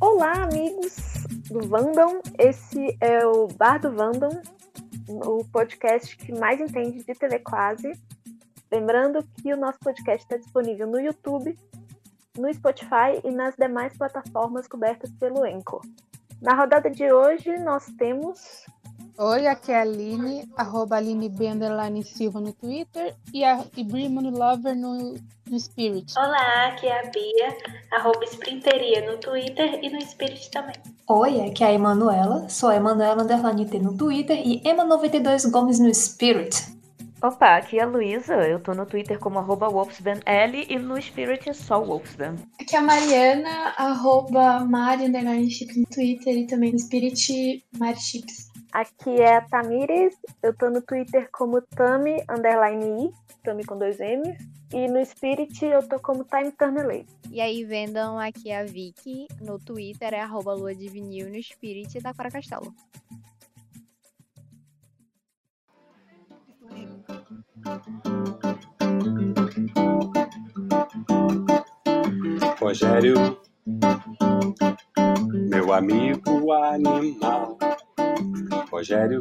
Olá, amigos do Vandam. Esse é o Bar do Vandam, o podcast que mais entende de TV quase. Lembrando que o nosso podcast está disponível no YouTube, no Spotify e nas demais plataformas cobertas pelo Anchor. Na rodada de hoje, nós temos Oi, aqui é a Aline, arroba Aline B. Silva no Twitter e a e Brimano Lover no, no Spirit. Olá, aqui é a Bia, arroba Sprinteria no Twitter e no Spirit também. Oi, aqui é a Emanuela, sou a Emanuela Underline T no Twitter e Ema92 Gomes no Spirit. Opa, aqui é a Luísa, eu tô no Twitter como arroba WolfsbenL e no Spirit é só Wolfsben. Aqui é a Mariana, arroba Mari no Twitter e também no Spirit Mari Chips. Aqui é a Tamires, eu tô no Twitter como Tami, underline I, Tami com dois M's, e no Spirit eu tô como Time Turnelay. E aí, vendam, aqui é a Vicky, no Twitter é arroba lua de vinil, no Spirit da Cora Castelo. Rogério, meu amigo animal. Rogério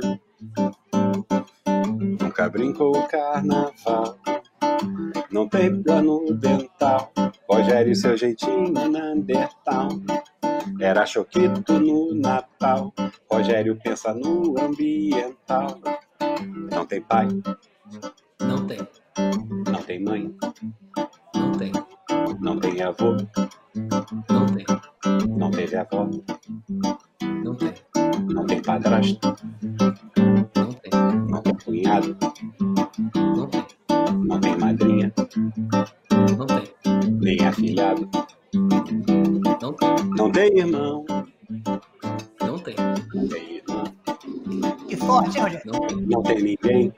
nunca brincou carnaval, não tem plano dental. Rogério, seu jeitinho Neandertal. Era choquito no Natal. Rogério pensa no ambiental. Não tem pai, Não tem, não tem mãe, não tem, não tem avô, não tem, não teve avó, padrasto, não tem, não tem cunhado, não tem, não tem madrinha, não tem, nem afilhado, não tem, não tem irmão, não tem, não tem irmã, Que forte, hein, Rogério? não tem, não tem ninguém,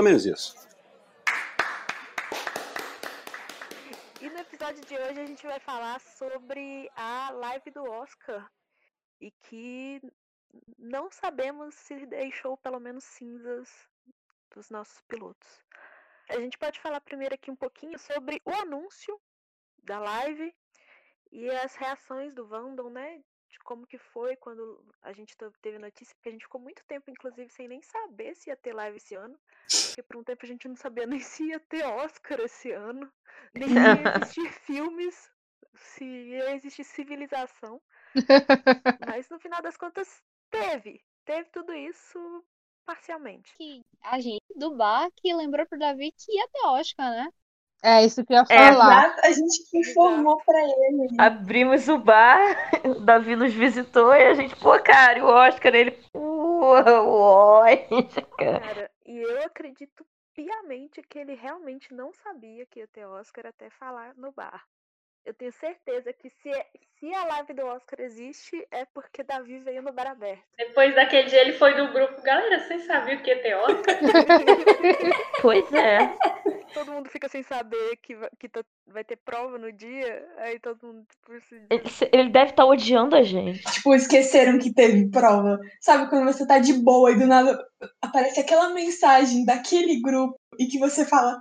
ou menos isso. E no episódio de hoje a gente vai falar sobre a live do Oscar e que não sabemos se deixou pelo menos cinzas dos nossos pilotos. A gente pode falar primeiro aqui um pouquinho sobre o anúncio da live e as reações do Vandal, né? De como que foi quando a gente teve notícia, porque a gente ficou muito tempo, inclusive, sem nem saber se ia ter live esse ano. Porque por um tempo a gente não sabia nem se ia ter Oscar esse ano, nem se ia existir filmes, se ia existir civilização. Mas no final das contas, teve. Teve tudo isso parcialmente. Que a gente do bar que lembrou pro Davi que ia ter Oscar, né? É isso que eu ia É, falar. Exato, a gente informou pra ele. Abrimos o bar, o Davi nos visitou e a gente, pô, cara, e o Oscar, ele, pô, o Oscar. Cara, e eu acredito piamente que ele realmente não sabia que ia ter Oscar até falar no bar. Eu tenho certeza que se, se a live do Oscar existe, é porque Davi veio no bar aberto. Depois daquele dia ele foi do grupo, galera, vocês sabiam que ia ter Oscar? Pois é. Todo mundo fica sem saber que, va- que tá- vai ter prova no dia, aí todo mundo tipo, se Ele, ele deve estar odiando a gente. Tipo, esqueceram que teve prova. Sabe quando você tá de boa e do nada aparece aquela mensagem daquele grupo e que você fala,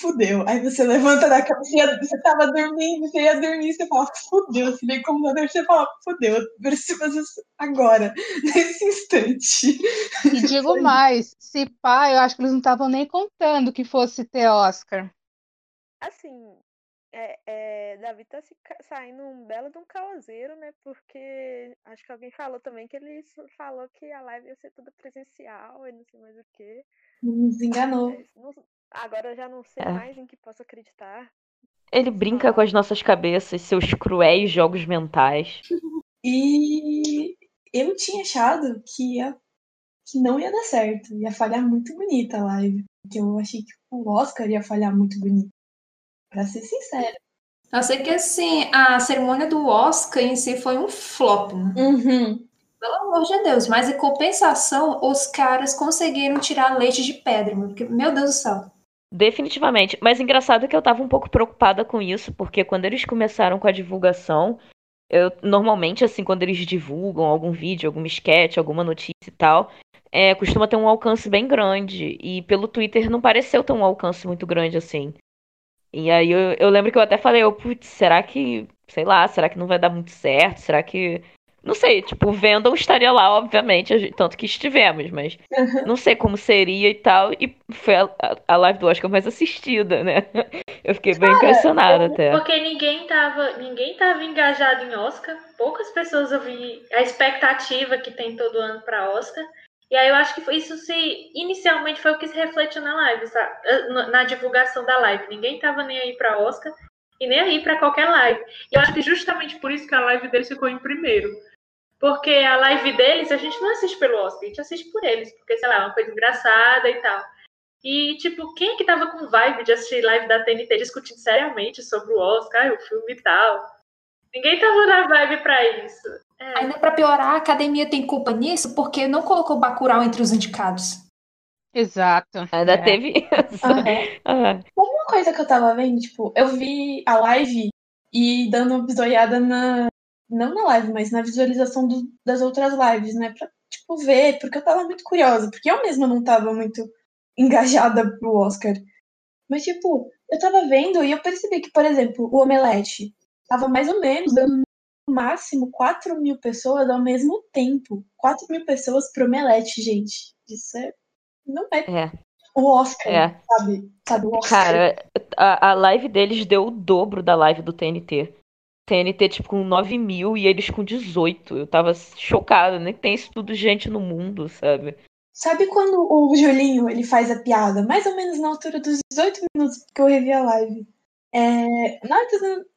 fudeu. Aí você levanta da cama, você, ia- você tava dormindo, você ia dormir você fala, fudeu. Você vem como você fala, fudeu. Eu preciso fazer isso agora, nesse instante. E digo mais, se pá, eu acho que eles não estavam nem contando que fosse ter Oscar. Assim, é, é, Davi tá se ca- saindo um belo de um caoseiro, né? Porque acho que alguém falou também que ele falou que a live ia ser toda presencial e não sei mais o quê. Nos enganou. Mas não- agora eu já não sei É. mais em que posso acreditar. Ele brinca com as nossas cabeças, seus cruéis jogos mentais. E eu tinha achado que, ia, que não ia dar certo. Ia falhar muito bonita a live. Porque eu achei que o Oscar ia falhar muito bonito. Pra ser sincera. Eu sei que assim, a cerimônia do Oscar em si foi um flop, né? Uhum. Pelo amor de Deus, mas em compensação, os caras conseguiram tirar leite de pedra, porque, meu Deus do céu. Definitivamente. Mas engraçado que eu tava um pouco preocupada com isso, porque quando eles começaram com a divulgação, eu normalmente, assim, quando eles divulgam algum vídeo, alguma sketch, alguma notícia e tal, é, costuma ter um alcance bem grande. E pelo Twitter não pareceu ter um alcance muito grande assim. E aí eu, eu lembro que eu até falei, putz, será que, sei lá, será que não vai dar muito certo? Será que não sei, tipo, o Vendel estaria lá, obviamente, a gente- tanto que estivemos, mas não sei como seria e tal. E foi a, a live do Oscar mais assistida, né? Eu fiquei bem impressionada até. Porque ninguém tava, ninguém tava engajado em Oscar. Poucas pessoas eu vi a expectativa que tem todo ano para Oscar. E aí eu acho que isso se inicialmente foi o que se refletiu na live, sabe? Na divulgação da live. Ninguém tava nem aí para Oscar e nem aí para qualquer live. E eu acho que justamente por isso que a live deles ficou em primeiro. Porque a live deles a gente não assiste pelo Oscar, a gente assiste por eles, porque sei lá, é uma coisa engraçada e tal. E, tipo, quem é que tava com vibe de assistir live da TNT discutindo seriamente sobre o Oscar, o filme e tal? Ninguém tava na vibe pra isso. É. Ainda pra piorar, a academia tem culpa nisso porque não colocou Bacurau entre os indicados. Exato. Ainda É. teve isso. Ah, Uma coisa que eu tava vendo, tipo, eu vi a live e dando uma bisoiada na. Não na live, mas na visualização do- das outras lives, né? Pra, tipo, ver, porque eu tava muito curiosa, porque eu mesma não tava muito engajada pro Oscar. Mas, tipo, eu tava vendo e eu percebi que, por exemplo, o Omelete tava mais ou menos dando no máximo 4 mil pessoas ao mesmo tempo. 4 mil pessoas pro Omelete, gente. Isso é. Não é é. o Oscar, É. sabe? Sabe, o Oscar. Cara, a, a live deles deu o dobro da live do TNT. TNT, tipo, com 9 mil e eles com 18. Eu tava chocada, nem tem isso tudo gente no mundo, sabe? Sabe quando o Julinho ele faz a piada? Mais ou menos na altura dos 18 minutos que eu revi a live. É, na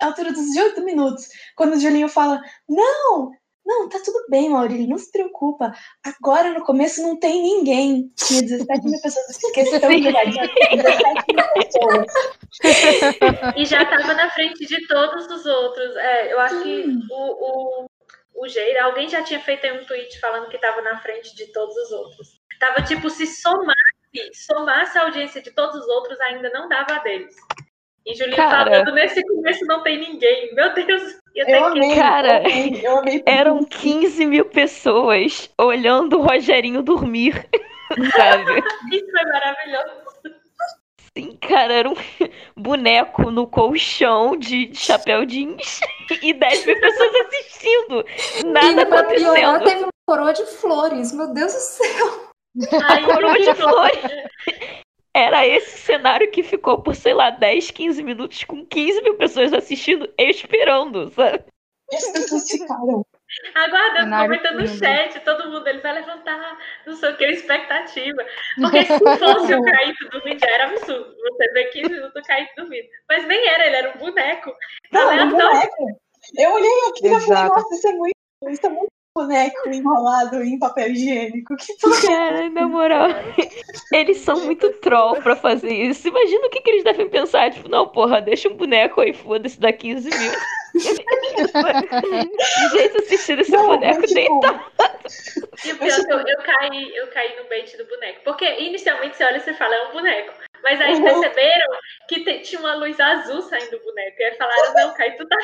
altura dos 18 minutos, quando o Julinho fala: Não, não, tá tudo bem, Maurílio, não se preocupa. Agora no começo não tem ninguém. Tinha 17 mil pessoas. Esqueceu de verdade. 17 mil pessoas. E já tava na frente de todos os outros. É, eu acho que o, o, o Geira, alguém já tinha feito um tweet falando que tava na frente de todos os outros. Tava tipo, se somasse, somasse a audiência de todos os outros, ainda não dava a deles. E Julinho Cara. falando, nesse começo não tem ninguém. Meu Deus, ia ter Eu que. amei, Cara, eu amei, eu amei. Eram 15 mil pessoas olhando o Rogerinho dormir, sabe? Isso foi maravilhoso. Sim, cara, era um boneco no colchão de chapéu jeans e 10 mil pessoas assistindo. Nada e piorar, acontecendo. teve uma coroa de flores. Meu Deus do céu. Ai, Coroa de flores. Era esse cenário que ficou por, sei lá, 10, 15 minutos com 15 mil pessoas assistindo e esperando, sabe? As pessoas ficaram. Aguardando, comentando no lindo. chat, todo mundo, ele vai levantar, não sei o que, expectativa. Porque se fosse o Caíto dormindo, já era absurdo. Você vê 15 minutos o Caíto dormindo. Mas nem era, ele era um boneco. Não, era um boneco. Eu olhei aquilo e falei, nossa, isso é muito. Isso é muito boneco enrolado em papel higiênico. Que porra Cara, na moral, eles são muito troll pra fazer isso. Imagina o que, que eles devem pensar. Tipo, não, porra, deixa um boneco aí, foda-se, dá 15 mil. Gente, assistindo esse Não, boneco mas, tipo, deitado. E o pior é eu, eu, caí, eu caí no bait do boneco. Porque inicialmente você olha e você fala, é um boneco. Mas aí Uhum. perceberam que te- tinha uma luz azul saindo do boneco. E aí falaram, não, o Caíto tá.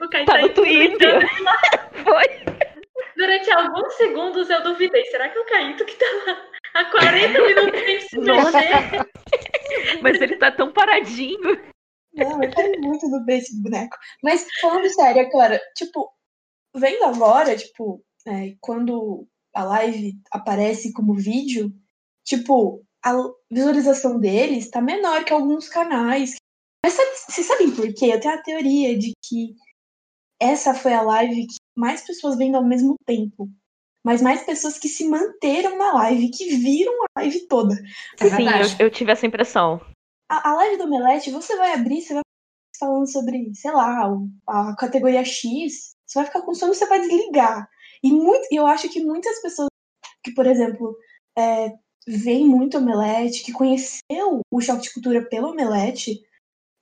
O Caíto Tá tá no Twitter. Foi. Durante alguns segundos eu duvidei. Será que é o Caíto que tá lá há 40 minutos sem se Nossa. mexer? Mas ele tá tão paradinho. Não, eu caí muito no beijo do boneco. Mas falando sério, cara, tipo, vendo agora, tipo, é, quando a live aparece como vídeo, tipo, a visualização deles tá menor que alguns canais. Mas sabe, vocês sabem por quê? Eu tenho a teoria de que essa foi a live que mais pessoas vendo ao mesmo tempo. Mas mais pessoas que se manteram na live, que viram a live toda. É Sim, eu, eu tive essa impressão. A, a live do Omelete, você vai abrir, você vai falando sobre, sei lá, a categoria X, você vai ficar com sono, você vai desligar. E muito, eu acho que muitas pessoas que, por exemplo, é, veem muito Omelete, que conheceu o choque de cultura pelo Omelete,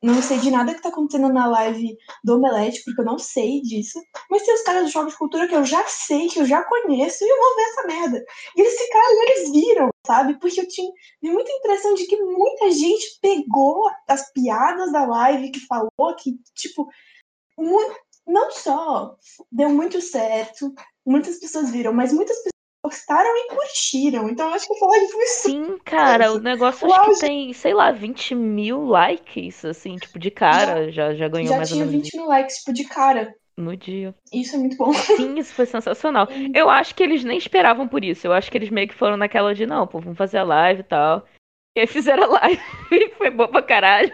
não sei de nada que tá acontecendo na live do Omelete, porque eu não sei disso. Mas tem os caras do Choque de Cultura que eu já sei, que eu já conheço, e eu vou ver essa merda. E eles ficaram, eles viram, sabe? Porque eu tinha muita impressão de que muita gente pegou as piadas da live, que falou que, tipo, mu- não só deu muito certo, muitas pessoas viram, mas muitas pessoas gostaram e curtiram. Então acho que essa live foi Sim, cara, o negócio O acho que auge- tem, sei lá, 20 mil likes, assim, tipo, de cara, já, já ganhou já mais ou tinha menos 20 mil likes, tipo, de cara. no dia. Isso é muito bom. Sim, isso foi sensacional. Eu acho que eles nem esperavam por isso. Eu acho que eles meio que foram naquela de, não, pô, vamos fazer a live e tal. E aí fizeram a live e foi boa pra caralho.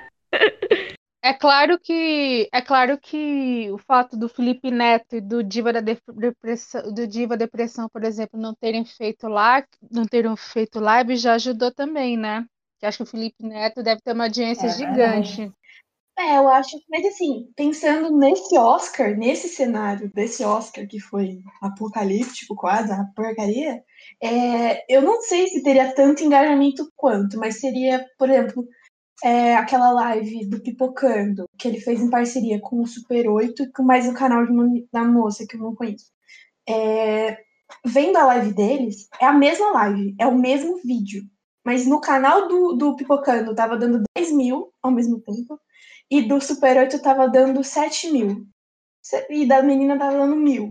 É claro que é claro que o fato do Felipe Neto e do Diva da Depressão, do Diva Depressão, por exemplo, não terem feito lá, não terem feito live já ajudou também, né? Que acho que o Felipe Neto deve ter uma audiência É gigante. É, eu acho. Mas assim, pensando nesse Oscar, nesse cenário desse Oscar que foi apocalíptico, quase, a porcaria, é, eu não sei se teria tanto engajamento quanto, mas seria, por exemplo, é, aquela live do Pipocando, que ele fez em parceria com o Super 8 e com mais o canal uma- da moça que eu não conheço. É, vendo a live deles, é a mesma live, é o mesmo vídeo. Mas no canal do, do Pipocando tava dando 10 mil ao mesmo tempo. E do Super 8 tava dando 7 mil. E da menina tava dando mil.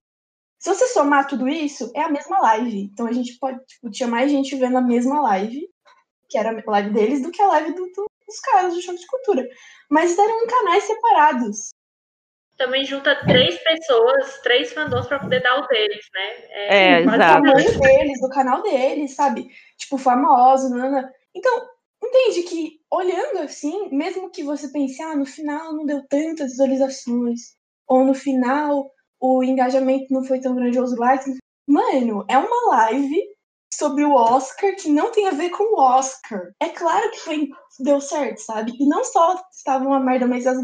Se você somar tudo isso, é a mesma live. Então a gente pode, tipo, tinha mais gente vendo a mesma live, que era a live deles, do que a live do- do- dos caras do Choque de Cultura. Mas eram em canais separados. Também junta três pessoas, três fandoms pra poder dar o deles, né? É, do exato. tamanho deles, do canal deles, sabe? Tipo, famoso, nana. Então, entende que, olhando assim, mesmo que você pense, ah, no final não deu tantas visualizações, ou no final o engajamento não foi tão grandioso, likes. Mano, é uma live sobre o Oscar que não tem a ver com o Oscar. É claro que foi, deu certo, sabe? E não só estava uma merda, mas as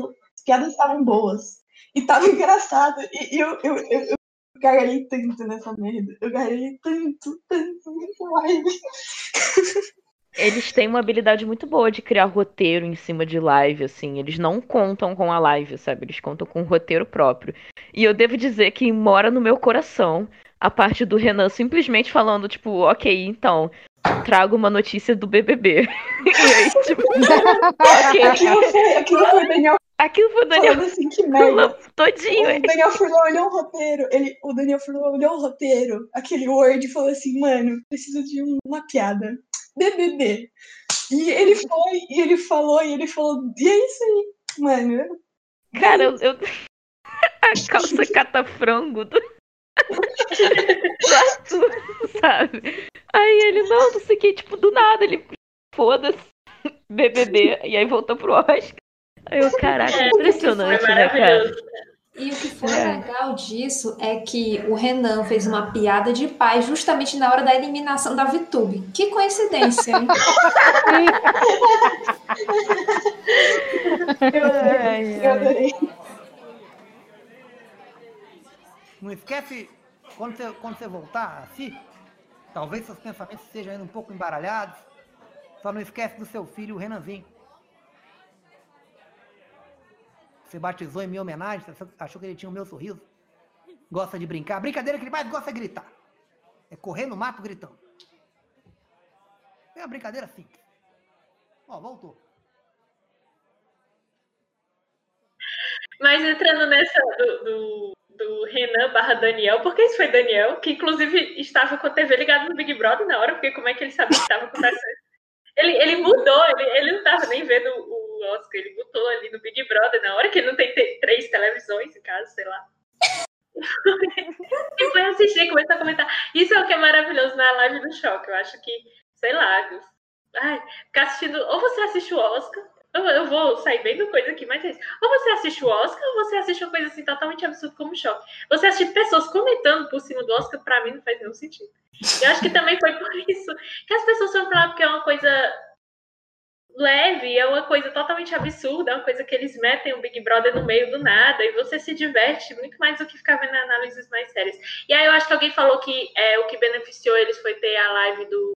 piadas estavam boas. E tava engraçado. E, eu, eu, eu, eu gargalhei tanto nessa merda. Eu gargalhei tanto, tanto, muito live. Eles têm uma habilidade muito boa de criar roteiro em cima de live, assim. Eles não contam com a live, sabe? Eles contam com o roteiro próprio. E eu devo dizer que mora no meu coração a parte do Renan simplesmente falando, tipo, ok, então, trago uma notícia do BBB. e aí, tipo, ok. Aquilo foi, aquilo foi o Daniel Aquilo foi o Daniel falando assim, que merda. todinho. O Daniel Furlan olhou o roteiro, ele, o Daniel Furlan olhou o roteiro, aquele Word, e falou assim, mano, preciso de um- uma piada. BBB. E ele foi, e ele falou, e ele falou, e é isso aí, mano. Cara, eu. eu- A calça catafrango do. do Arthur, sabe? Aí ele, não, não sei o que, tipo, do nada, ele. Foda-se, BBB. E aí voltou pro Oscar. Aí eu, caraca, É, impressionante, né, cara? E o que foi É. legal disso é que o Renan fez uma piada de pai justamente na hora da eliminação da VTube. Que coincidência, hein? Eu adorei, eu adorei. Não esquece, quando você, quando você voltar a si, talvez seus pensamentos estejam ainda um pouco embaralhados. Só não esquece do seu filho, o Renanzinho. Você batizou em minha homenagem, achou que ele tinha o meu sorriso. Gosta de brincar. A brincadeira que ele mais gosta é gritar. É correr no mato gritando. É uma brincadeira simples. Ó, voltou. Mas entrando nessa do, do, do Renan barra Daniel, porque isso foi Daniel, que inclusive estava com a TV ligada no Big Brother na hora, porque como é que ele sabia que estava acontecendo? Ele, ele mudou, ele, ele não estava nem vendo o Oscar, ele botou ali no Big Brother na hora, que não tem te- três televisões em casa, sei lá. e foi assistir, começou a comentar. Isso é o que é maravilhoso na live do choque. Eu acho que, sei lá, ai, ficar assistindo. Ou você assiste o Oscar, eu, eu vou sair bem do coisa aqui, mas é isso. Ou você assiste o Oscar, ou você assiste uma coisa assim totalmente absurda como choque. Você assiste pessoas comentando por cima do Oscar, pra mim não faz nenhum sentido. Eu acho que também foi por isso que as pessoas foram lá, porque é uma coisa leve, é uma coisa totalmente absurda, é uma coisa que eles metem o Big Brother no meio do nada, e você se diverte muito mais do que ficar vendo análises mais sérias. E aí eu acho que alguém falou que é, o que beneficiou eles foi ter a live do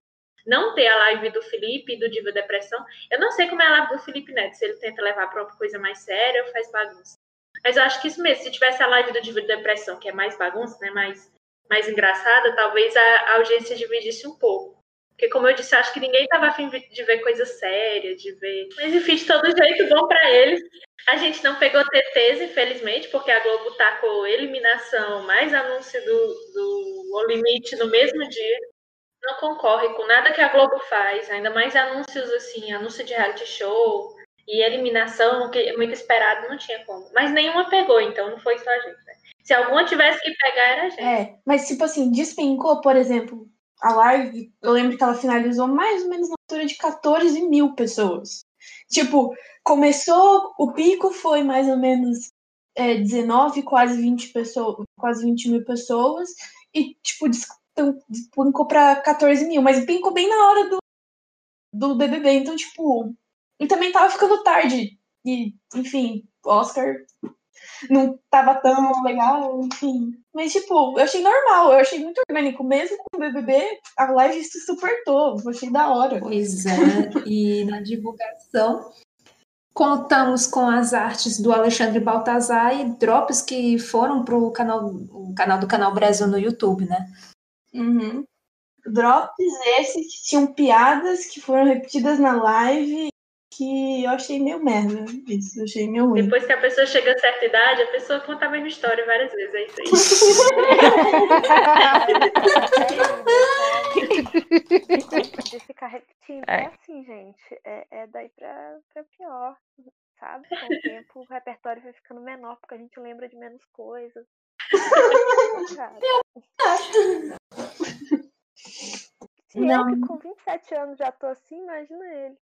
não ter a live do Felipe do Diva Depressão. Eu não sei como é a live do Felipe Neto, se ele tenta levar para uma coisa mais séria ou faz bagunça. Mas eu acho que isso mesmo, se tivesse a live do Diva Depressão, que é mais bagunça, né, mais, mais engraçada, talvez a, a audiência dividisse um pouco. Porque, como eu disse, acho que ninguém estava afim de ver coisa séria, de ver. Mas, enfim, de todo jeito, bom para eles. A gente não pegou TTs, infelizmente, porque a Globo tacou eliminação mais anúncio do, do O Limite no mesmo dia. Não concorre com nada que a Globo faz, ainda mais anúncios assim, anúncio de reality show e eliminação, que muito esperado, não tinha como. Mas nenhuma pegou, então não foi só a gente. Né? Se alguma tivesse que pegar, era a gente. É, mas tipo assim, despencou, por exemplo, a live, eu lembro que ela finalizou mais ou menos na altura de 14 mil pessoas. Tipo, começou, o pico foi mais ou menos é, 19, quase 20 pessoas, quase 20 mil pessoas, e tipo, despencou pra 14 mil, mas pincou bem na hora do, do BBB, então, tipo, e também tava ficando tarde, e, enfim, Oscar não tava tão legal, enfim. Mas, tipo, eu achei normal, eu achei muito orgânico. Mesmo com o BBB, a live se supertou, eu achei da hora. Pois é, e na divulgação contamos com as artes do Alexandre Baltazar e drops que foram pro canal, o canal do Canal Brasil no YouTube, né? Uhum. Drops esses que tinham piadas que foram repetidas na live que eu achei meio merda. Isso, eu achei meio ruim. Depois que a pessoa chega a certa idade, a pessoa conta a mesma história várias vezes. É isso aí. De ficar repetindo. É assim, gente. É, é daí pra, pra pior. Sabe? Com o tempo o repertório vai ficando menor, porque a gente lembra de menos coisas. Se eu que com 27 anos já tô assim, imagina ele.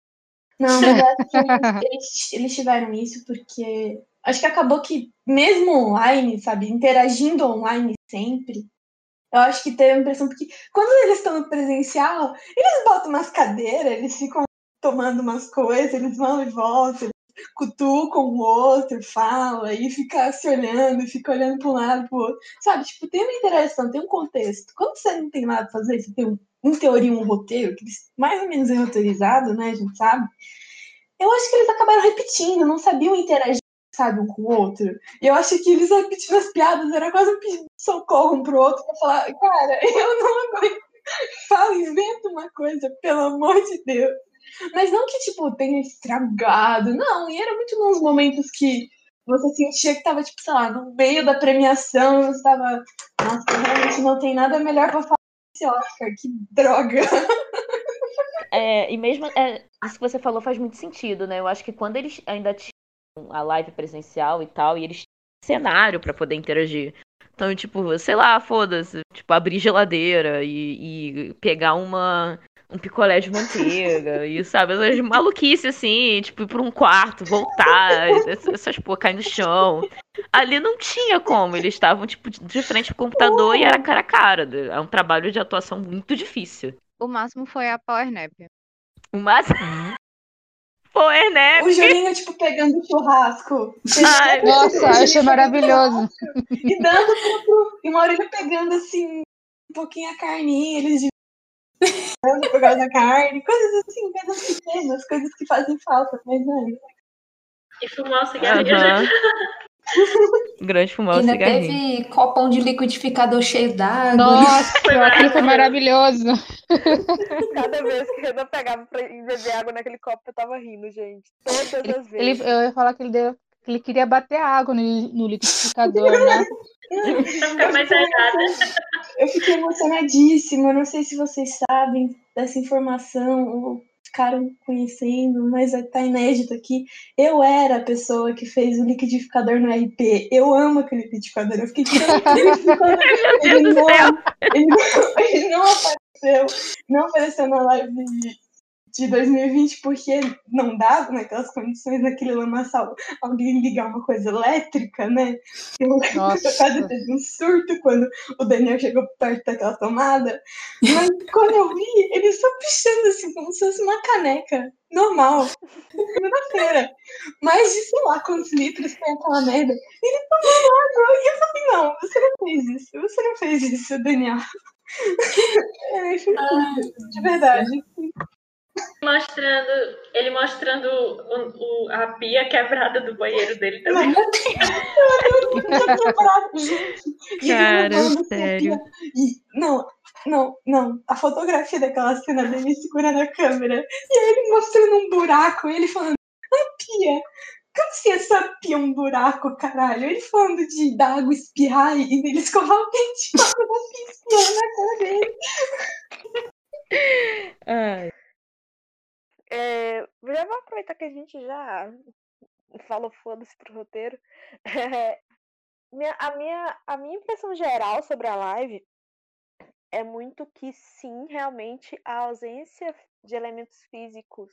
Não, mas acho que eles, eles tiveram isso porque acho que acabou que, mesmo online, sabe, interagindo online sempre, eu acho que teve a impressão porque quando eles estão no presencial, eles botam umas cadeiras, eles ficam tomando umas coisas, eles vão e voltam, eles cutucam o outro, fala, e fica se olhando, fica olhando para um lado pro outro. Sabe, tipo, tem uma interação, tem um contexto. Quando você não tem nada pra fazer, você tem um em teoria, um roteiro, que mais ou menos é roteirizado, né, a gente sabe. Eu acho que eles acabaram repetindo, não sabiam interagir, sabe, um com o outro. E eu acho que eles repetindo as piadas, era quase um pedido de socorro um pro outro, pra falar, cara, eu não aguento. Fala, inventa uma coisa, pelo amor de Deus. Mas não que, tipo, tenha estragado, não. E era muito nos momentos que você sentia que tava, tipo, sei lá, no meio da premiação, você tava, nossa, realmente não tem nada melhor pra falar esse Oscar, que droga. É, e mesmo é, isso que você falou faz muito sentido, né? Eu acho que quando eles ainda tinham a live presencial e tal, e eles tinham cenário para poder interagir. Então, tipo, sei lá, foda-se, tipo, abrir geladeira e, e pegar uma um picolé de manteiga e, sabe, essas maluquices assim, tipo, ir pra um quarto, voltar, essas porra cair no chão. Ali não tinha como, eles estavam, tipo, de frente pro computador e era cara a cara. É um trabalho de atuação muito difícil. O máximo foi a Power Nap. O máximo? Power Nap. O Julinho, tipo, pegando churrasco. Ai, nossa, achei maravilhoso. E dando pro, pro... E uma ele pegando, assim, um pouquinho a carninha, eles por causa da carne, coisas assim, coisas pequenas, coisas que fazem falta, mas não. E fumar o cigarrinho. Uhum. Grande fumar o cigarrinho. teve copão de liquidificador cheio d'água. Nossa, aquilo foi maravilhoso. Cada vez que Renan pegava pra beber água naquele copo, eu tava rindo, gente. Todas as vezes. Ele, eu ia falar que ele, deu, ele queria bater água no, no liquidificador, né? mais Eu fiquei emocionadíssima. Não sei se vocês sabem dessa informação ou ficaram conhecendo, mas tá inédito aqui. Eu era a pessoa que fez o liquidificador no RP. Eu amo aquele liquidificador. Eu fiquei ele, não, ele, não, ele não apareceu. Não apareceu na live de 2020 porque não dava naquelas condições, naquele lamaçal, alguém ligar uma coisa elétrica, né? Eu quase teve um surto quando o Daniel chegou perto daquela tomada. Mas quando eu vi, ele só pichando assim, como se fosse uma caneca normal, segunda-feira. Mais de sei lá quantos litros tem aquela merda. Ele tomou água. E eu falei, não, você não fez isso, você não fez isso, Daniel. É, de verdade. Mostrando, ele mostrando o- o- a pia quebrada do banheiro dele também. Gente, e ele Cara, levando sério. E, não, não, não. A fotografia daquela cena dele segurando a câmera. E aí ele mostrando um buraco. E ele falando, a pia. Como assim essa pia é um buraco, caralho? Ele falando de da água espirrar e ele escovar o dente e a água na cara dele. Ai. É, já vou aproveitar que a gente já falou foda-se pro roteiro. É, minha- a, minha, a minha impressão geral sobre a live é muito que sim, realmente a ausência de elementos físicos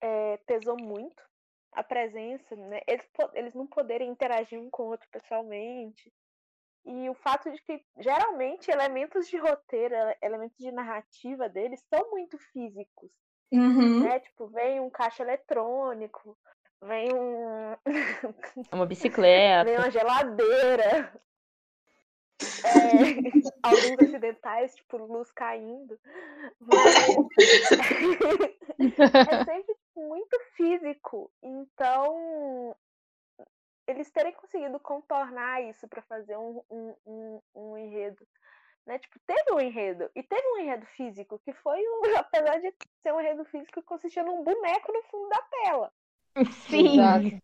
é, pesou muito. A presença, né? Eles, eles não poderem interagir um com o outro pessoalmente. E o fato de que, geralmente, elementos de roteiro, ele- elementos de narrativa deles são muito físicos Uhum. né? Tipo, vem um caixa eletrônico, vem um. Uma vem bicicleta. uma geladeira. É, alguns acidentais, tipo, luz caindo. Mas é sempre muito físico. Então, eles terem conseguido contornar isso pra fazer um, um, um, um enredo. Né? Tipo, teve um enredo. E teve um enredo físico, que foi, um, apesar de ser um enredo físico que consistia num boneco no fundo da tela. Sim. Exato.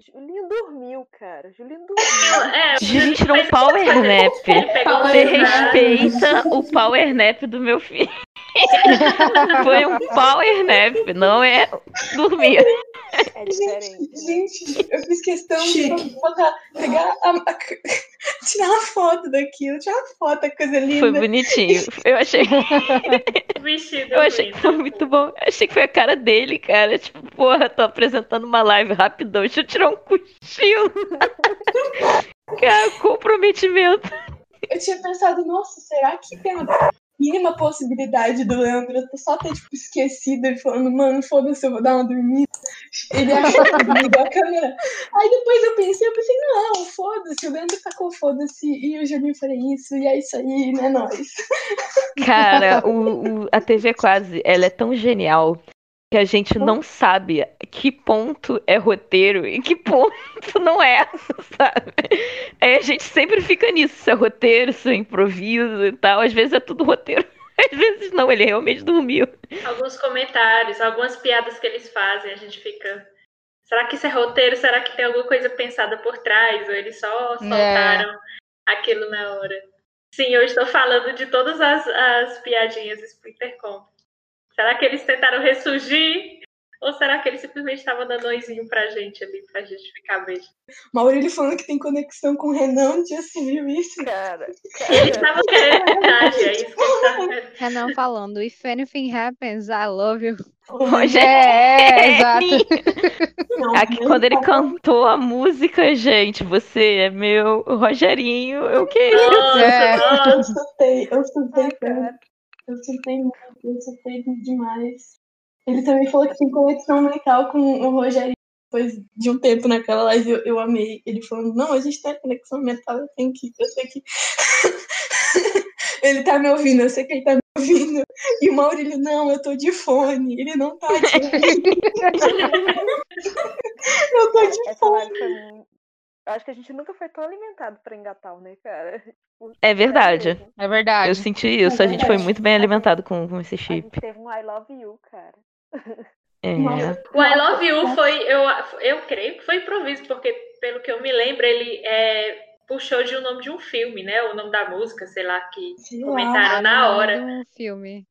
Julinho dormiu, cara. Julinho dormiu. É, Julinho tirou um power nap. Você respeita o power nap do meu filho. Foi um power nap, não é dormir. É diferente. Gente, eu fiz questão Chique. de botar, pegar a, a- tirar uma foto daquilo, tirar uma foto, da coisa linda. Foi bonitinho. Eu achei, Vestido eu achei que foi muito bom. Eu achei que foi a cara dele, cara. Tipo, porra, tô apresentando uma live rapidão. Deixa eu tirar um cochilo. Cara, comprometimento. Eu tinha pensado, nossa, será que tem uma mínima possibilidade do Leandro só ter, tipo, esquecido e falando, mano, foda-se, eu vou dar uma dormida. Ele achou que ligou a câmera. Aí depois eu pensei, eu pensei, não, foda-se, o Leandro tacou foda-se e o Julinho faria isso, e é isso aí, né, nós. Cara, o, o- a TV quase, ela é tão genial que a gente não sabe que ponto é roteiro e que ponto não é, sabe? Aí a gente sempre fica nisso, se é roteiro, se é improviso e tal. Às vezes é tudo roteiro, às vezes não, ele realmente dormiu. Alguns comentários, algumas piadas que eles fazem, a gente fica. Será que isso é roteiro? Será que tem alguma coisa pensada por trás? Ou eles só soltaram aquilo na hora? Sim, eu estou falando de todas as, as piadinhas do Splintercom. Será que eles tentaram ressurgir? Ou será que eles simplesmente estavam dando oizinho pra gente ali, pra gente ficar bem? Maurílio falando que tem conexão com o Renan, você viu isso? Cara, cara. estavam querendo verdade, é isso que querendo. Renan falando, if anything happens, I love you. Rogério, É, exato. Não, Aqui quando ele tá- cantou a música, gente, você é meu Rogerinho, eu queria. Nossa, É. Eu nossa. surtei, eu surtei tanto. cara. Eu surtei muito, eu surtei demais. Ele também falou que tem conexão mental com o Rogério. Depois de um tempo naquela live, eu, eu amei. Ele falando, não, a gente tem conexão mental, eu tenho que, eu sei que. ele tá me ouvindo, eu sei que ele tá me ouvindo. E o Maurílio, não, eu tô de fone. Ele não tá te ouvindo. eu tô de Essa fone. live foi acho que a gente nunca foi tão alimentado pra engatar, né, cara? Tipo, É verdade. É verdade. Eu senti isso, a gente foi muito bem alimentado com, com esse A chip. gente teve um I love you, cara. É. O I Love You foi, eu, eu creio que foi improviso, porque pelo que eu me lembro, ele é, puxou de um nome de um filme, né? O nome da música, sei lá, que comentaram na hora. do filme.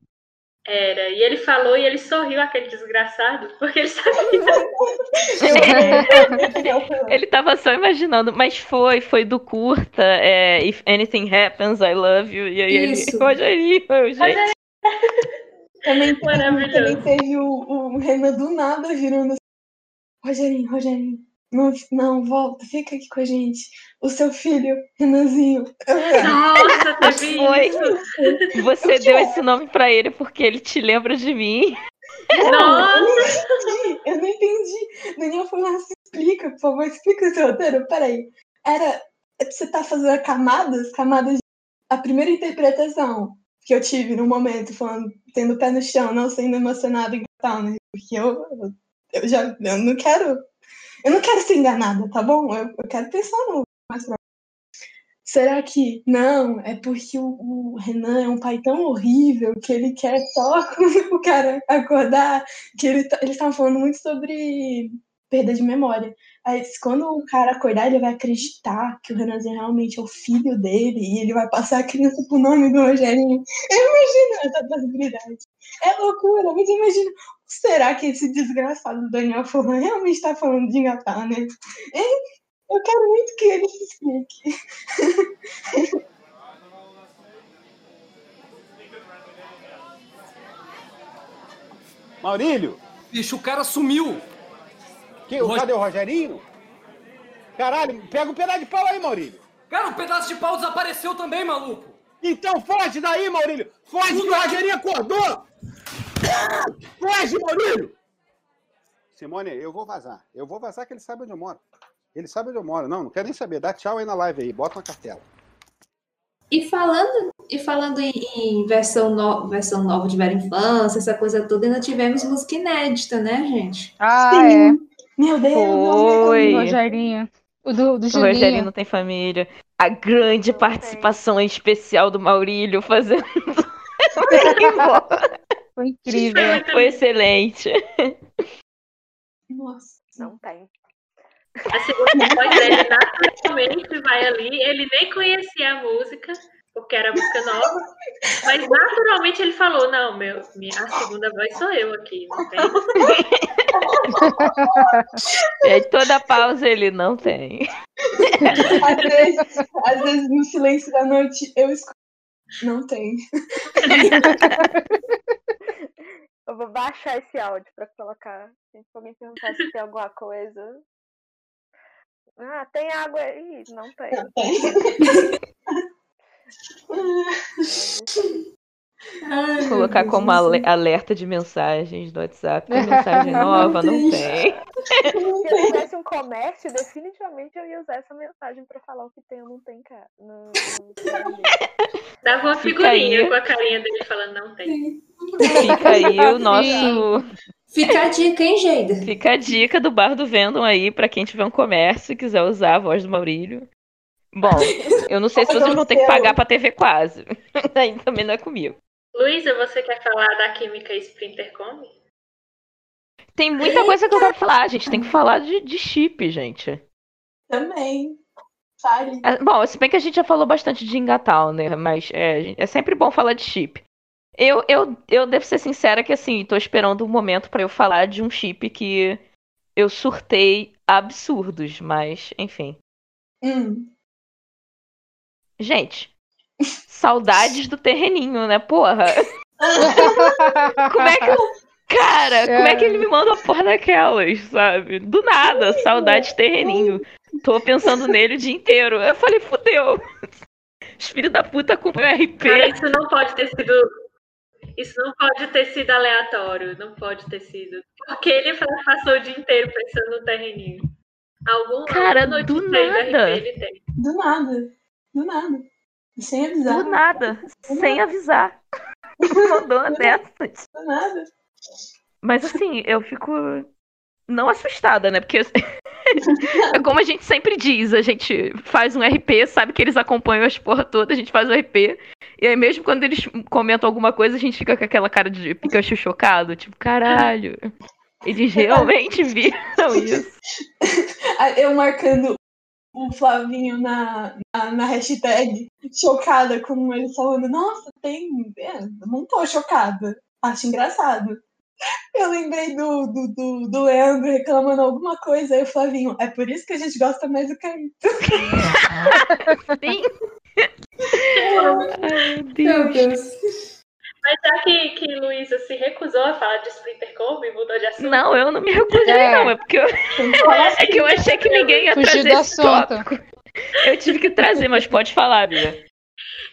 Era. E ele falou e ele sorriu, aquele desgraçado, porque ele sabia. Ele tava só imaginando, mas foi, foi do curta, é, If Anything Happens, I Love You, e aí ele, Isso. Rogerinho, gente. Também, também teve o, o Renan do nada virando assim. Rogerinho, Rogerinho, não, não, volta, fica aqui com a gente. O seu filho, Renanzinho. Nossa, teve Foi. isso. Você deu esse nome pra ele porque ele te lembra de mim. Nossa, Eu não entendi, eu não entendi. Daniel falou assim, explica, por favor, explica o seu roteiro. Peraí. Era. Você tá fazendo camadas? Camadas de a primeira interpretação que eu tive no momento, falando, tendo o pé no chão, não sendo emocionada em tal, né? Porque eu, eu já eu não quero. Eu não quero ser enganada, tá bom? Eu, eu quero pensar no mais pra Será que não? É porque o, o Renan é um pai tão horrível que ele quer só o cara acordar, que ele tá, eles estavam falando muito sobre perda de memória. Aí, quando o cara acordar, ele vai acreditar que o Renanzinho realmente é o filho dele e ele vai passar a criança pro nome do Rogerinho. Eu imagino essa possibilidade. É loucura, mas imagina. Será que esse desgraçado do Daniel Forran realmente está falando de engatar, né? Hein? Eu quero muito que ele se explique. Maurílio, Bicho, o cara sumiu. Que, Ro- cadê o Rogerinho? Caralho, pega um pedaço de pau aí, Maurílio. Cara, um pedaço de pau desapareceu também, maluco. Então foge daí, Maurílio. Foge que o Rogerinho acordou. Foge, Maurílio. Simone, eu vou vazar. Eu vou vazar que ele sabe onde eu moro. Ele sabe onde eu moro. Não, não quero nem saber. Dá tchau aí na live aí. Bota uma cartela. E falando, e falando em, versão, no- versão nova de Velha Infância, essa coisa toda, ainda tivemos música inédita, né, gente? Ah, Sim. Meu Deus, é. Foi. O Rogerinho. O do, do O Rogerinho não tem família. A grande participação especial do Maurílio fazendo. Foi incrível. Foi excelente. Nossa. Não tem. A segunda voz dele naturalmente vai ali. Ele nem conhecia a música, porque era música nova. Mas naturalmente ele falou: Não, meu, minha, a segunda voz sou eu aqui. Não tem. E aí toda pausa ele não tem. Às vezes, às vezes, no silêncio da noite, eu escuto. Não tem. Eu vou baixar esse áudio pra colocar. Se alguém perguntar se tem alguma coisa. Ah, tem água aí? Não tem. Ai, Colocar como ale- alerta de mensagens do WhatsApp. Mensagem nova? Não tem. Se eu tivesse um comércio, definitivamente eu ia usar essa mensagem pra falar o que tem ou não tem, cara. No, no... Dava uma figurinha com a carinha dele falando: Não tem. Fica aí o nosso. Fica a dica, hein, Geida? Fica a dica do bar do Vendom aí pra quem tiver um comércio e quiser usar a voz do Maurílio. Bom, eu não sei se vocês vão ter que pagar pra TV quase. Aí também não é comigo. Luísa, você quer falar da química Sprinter Come? Tem muita coisa que eu quero falar. A gente tem que falar de, de chip, gente. Também. Fale. É, Bom, se bem que a gente já falou bastante de Engatal, né? Mas é, é sempre bom falar de chip. Eu, eu, eu devo ser sincera que, assim, tô esperando um momento pra eu falar de um chip que eu surtei absurdos, mas, enfim. Hum. Gente, saudades do terreninho, né, porra? Como é que eu... Cara, como é que ele me manda uma porra daquelas, sabe? Do nada, saudades terreninho. Tô pensando nele o dia inteiro. Eu falei, fudeu. Os filhos da puta com o RP. Cara, isso não pode ter sido. Isso não pode ter sido aleatório. Não pode ter sido. Porque ele passou o dia inteiro pensando no terreninho. Algum Cara, do nada. RP ele tem. Do nada. Do nada. Sem avisar. Do nada, sem avisar. Mandou uma dessas. Do nada. Mas assim, eu fico não assustada, né? Porque é como a gente sempre diz, a gente faz um RP, sabe que eles acompanham as porra toda, a gente faz o RP. E aí mesmo quando eles comentam alguma coisa, a gente fica com aquela cara de Pikachu chocado, tipo, caralho. Eles realmente viram isso. Eu marcando o Flavinho na, na, na hashtag, chocada com ele falando, nossa, tem. É, não tô chocada. Acho engraçado. Eu lembrei do, do, do, do Leandro reclamando alguma coisa, aí o Flavinho, é por isso que a gente gosta mais do Caíto. Sim. Meu Meu Deus. Mas já que, que Luísa se recusou a falar de Splinter Come e mudou de assunto. Não, eu não me recusei, É. não. É porque eu, é que eu achei que ninguém ia Fugiu trazer esse tópico. Eu tive que trazer, mas pode falar, Bia.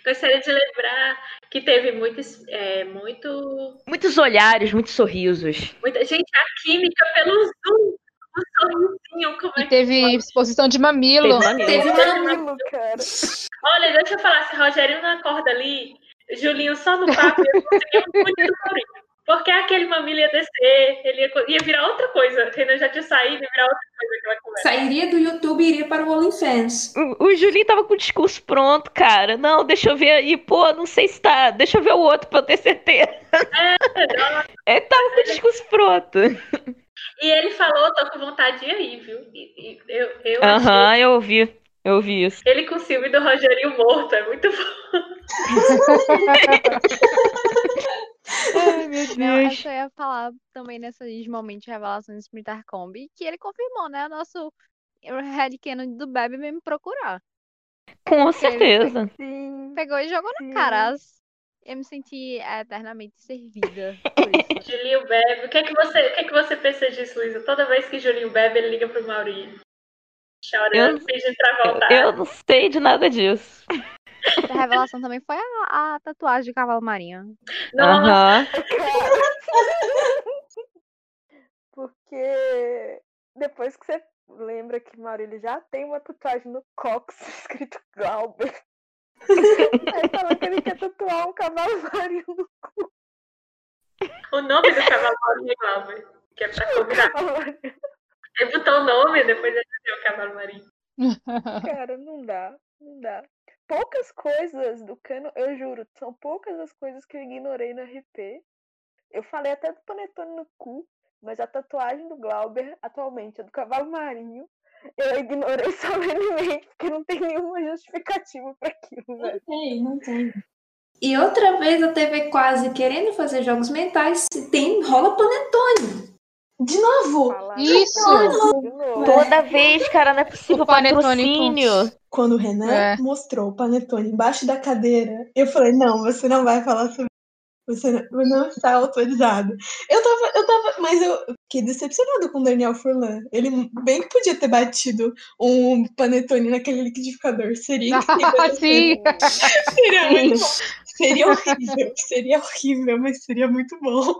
Gostaria de lembrar que teve muitos, é, muito, Muitos olhares, muitos sorrisos. muita gente, a química pelo Zoom, o sorrisinho, como é E que teve exposição de mamilo. Teve mamilo. Teve. Mamilo, cara. Olha, deixa eu falar, se Rogerinho não acorda ali, Julinho só no papo ia conseguir um muito Maurício. Porque aquele mamilo ia descer, ele ia, ia virar outra coisa. Renan já tinha saído, ia virar outra coisa aquela conversa. Sairia do YouTube e iria para o OnlyFans. O, o Julinho tava com o discurso pronto, cara. Não, deixa eu ver aí. Pô, não sei se tá. Deixa eu ver o outro pra eu ter certeza. Ele tava com o discurso pronto. E ele falou, tô com vontade de ir aí, viu? E, e eu, eu Aham, achei eu ouvi. Eu ouvi isso. ele com o ciúme do Rogerinho morto, é muito bom. Ai, meu Não, Deus. que eu ia falar também nesses momentos de revelações do Splinter Combi, que ele confirmou, né? O nosso headcanon do Bebe veio me procurar. Com Porque ele certeza. Sim. Pegou e jogou na cara. Eu me senti eternamente servida por isso. Julinho bebe. O que é que você, o que é que você pensa disso, Luísa? Toda vez que Julinho bebe, ele liga pro Mauri. Chorando, Eu- pedindo pra voltar. Eu não sei de nada disso. A revelação também foi a, a tatuagem de cavalo marinho. Nossa, Aham. Porque depois que você lembra que Maurílio já tem uma tatuagem no cox escrito Glauber. Aí fala que ele quer tatuar um cavalo marinho no o nome do cavalo marinho é Glauber, que é pra combinar. Ele botou o nome, depois ele deu o cavalo marinho. Cara, não dá, não dá. Poucas coisas do cano, eu juro, são poucas as coisas que eu ignorei no RP. Eu falei até do panetone no cu, mas a tatuagem do Glauber, atualmente, é do cavalo marinho. Eu ignorei solenemente, porque não tem nenhuma justificativa pra aquilo, velho. Tem, não tem. E outra vez a TV quase querendo fazer jogos mentais, tem rola panetone. De novo! Isso! de novo. Toda vez, cara, não é possível O panetone patrocínio. Quando o Renan É. mostrou o panetone embaixo da cadeira, eu falei, não, você não vai falar sobre você não, não está autorizado. Eu tava, eu tava, mas eu fiquei decepcionada com o Daniel Furlan. Ele bem que podia ter batido um panetone naquele liquidificador. Seria incrível. Sim! Seria muito bom. Seria horrível, seria horrível, mas seria muito bom.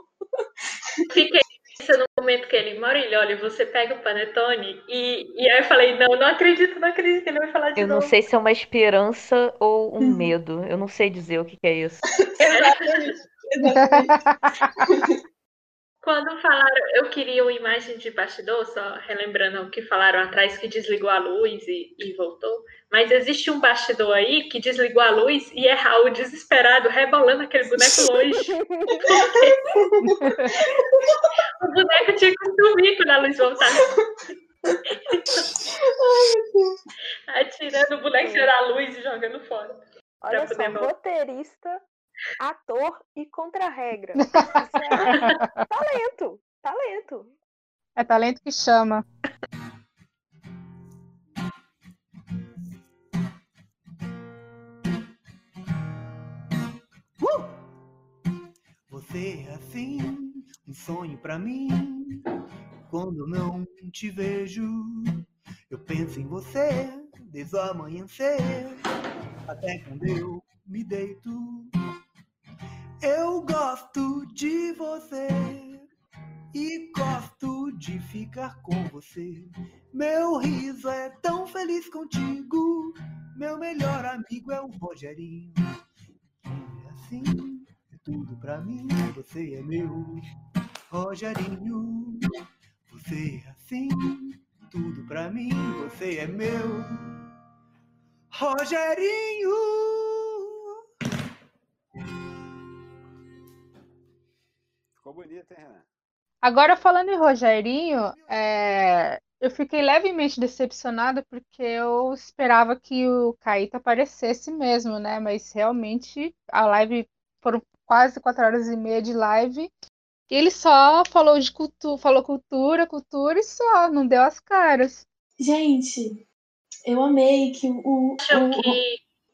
Fiquei no momento que ele, Maurílio, olha, você pega o panetone e, e aí eu falei, não, não acredito, não acredito que ele vai falar de Eu não novo. sei se é uma esperança ou um Uhum. medo. Eu não sei dizer o que que é isso. Exatamente. Exatamente. Quando falaram, eu queria uma imagem de bastidor, só relembrando o que falaram atrás, que desligou a luz e, e voltou. Mas existe um bastidor aí que desligou a luz e é Raul desesperado, rebolando aquele boneco longe. o boneco tinha que sumir quando a luz voltasse. Atirando o boneco tirando a luz e jogando fora. Olha Pra só, poder voltar. roteirista, ator e contra-regra. É talento, talento. É talento que chama. Você é assim, um sonho pra mim. Quando não te vejo, eu penso em você desde o amanhecer até quando eu me deito. Eu gosto de você e gosto de ficar com você. Meu riso é tão feliz contigo. Meu melhor amigo é o Rogerinho. É assim, é tudo pra mim. Você é meu Rogerinho. Você é assim, tudo pra mim. Você é meu Rogerinho. Ficou bonito, hein, Renan? Agora, falando em Rogerinho, é, eu fiquei levemente decepcionada porque eu esperava que o Caíto aparecesse mesmo, né? Mas realmente a live foram quase quatro horas e meia de live. E ele só falou de cultura, falou cultura, cultura e só, não deu as caras. Gente, eu amei que o, o, que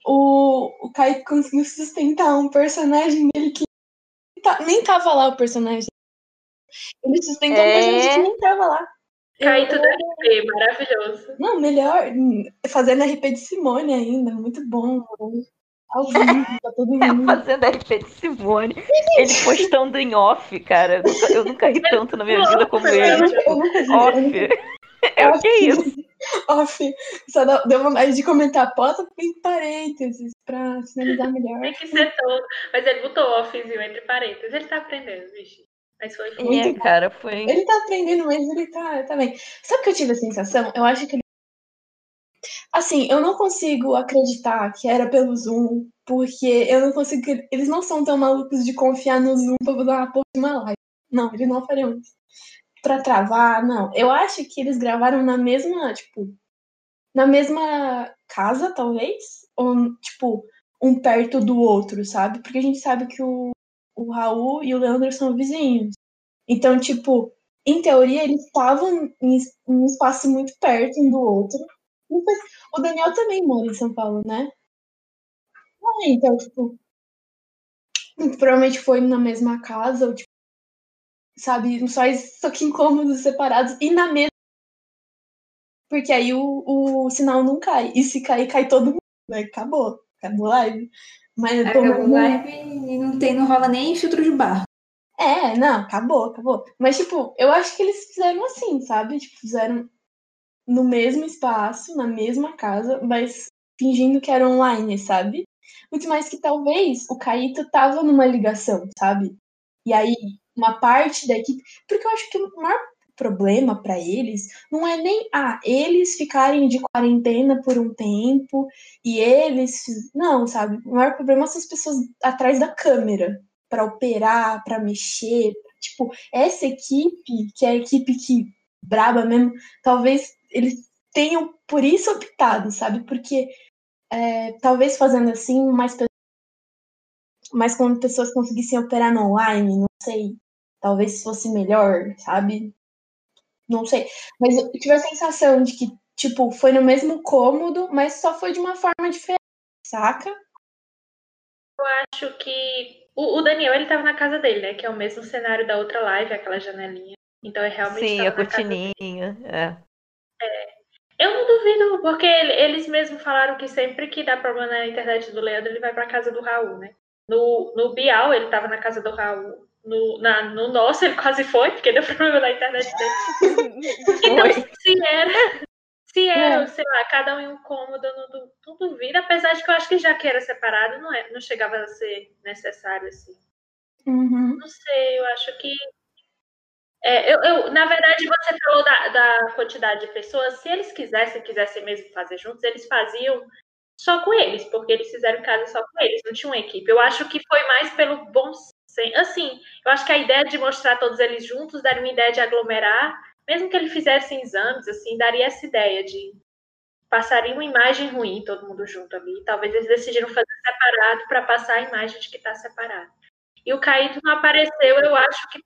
o, o conseguiu sustentar um personagem dele que tá- nem tava lá o personagem. Ele sustentou um É. personagem que nem tava lá. Eu- Caíto do RP, maravilhoso. Não, melhor, hum, fazendo RP de Simone ainda, muito bom. Ao vivo, pra todo mundo. Fazendo RP de Simone. Ele postando em off, cara. Eu nunca, eu ri tanto na minha vida como Eu ele. eu nunca vi. eu Off. É o que é isso? off. Só deu vontade de comentar, bota em parênteses pra finalizar melhor. Tem que ser todo. Mas ele botou offzinho entre parênteses. Ele tá aprendendo, bicho. Mas foi Muito É, bom. cara, foi. Ele tá aprendendo, mas ele tá, tá bem. Sabe o que eu tive a sensação? Eu acho que ele. Assim, eu não consigo acreditar que era pelo Zoom, porque eu não consigo. Eles não são tão malucos de confiar no Zoom pra fazer uma porra de uma live. Não, eles não fariam isso. Pra travar, não. Eu acho que eles gravaram na mesma, tipo, na mesma casa, talvez, ou, tipo, um perto do outro, sabe? Porque a gente sabe que o, o Raul e o Leandro são vizinhos. Então, tipo, em teoria, eles estavam em, em um espaço muito perto um do outro. O Daniel também mora em São Paulo, né? Ah, então, tipo, provavelmente foi na mesma casa, ou, tipo, sabe, só, só que em cômodos separados e na mesma. Porque aí o, o sinal não cai. E se cair, cai todo mundo. Né? Acabou. Acabou a live. Mas eu tô Acabou a live e não, tem, não rola nem filtro de barro. É, não, acabou, acabou. Mas, tipo, eu acho que eles fizeram assim, sabe? Tipo, fizeram no mesmo espaço, na mesma casa, mas fingindo que era online, sabe? Muito mais que talvez o Caíto tava numa ligação, sabe? E aí, uma parte da equipe. Porque eu acho que o maior problema pra eles não é nem ah, eles ficarem de quarentena por um tempo e eles. Não, sabe? O maior problema são as pessoas atrás da câmera para operar, para mexer. Tipo, essa equipe, que é a equipe que braba mesmo, talvez eles tenham por isso optado, sabe? Porque é, talvez fazendo assim, mais, mais quando pessoas conseguissem operar no online, não sei. Talvez fosse melhor, sabe? Não sei. Mas eu tive a sensação de que, tipo, foi no mesmo cômodo, mas só foi de uma forma diferente, saca? acho que. O, o Daniel, ele tava na casa dele, né? Que é o mesmo cenário da outra live, aquela janelinha. Então ele realmente Sim, a dele. cortininha. É. Eu não duvido, porque ele- eles mesmos falaram que sempre que dá problema na internet do Leandro, ele vai pra casa do Raul, né? No, no Bial, ele tava na casa do Raul. No, na, no nosso, ele quase foi, porque deu problema na internet dele. Então, se era, se era, sei lá, cada um em um cômodo, não, não duvido, apesar de que eu acho que já que era separado, não, é, não chegava a ser necessário, assim. Uhum. Não sei, eu acho que. É, eu, eu- na verdade, você falou da, da quantidade de pessoas. Se eles quisessem, quisessem mesmo fazer juntos, eles faziam só com eles, porque eles fizeram casa só com eles, não tinha uma equipe. Eu acho que foi mais pelo bom senso. Assim, eu acho que a ideia de mostrar todos eles juntos daria uma ideia de aglomerar, mesmo que eles fizessem exames, assim, daria essa ideia de passaria uma imagem ruim todo mundo junto ali. Talvez eles decidiram fazer separado para passar a imagem de que está separado. E o Caíto não apareceu, eu acho que.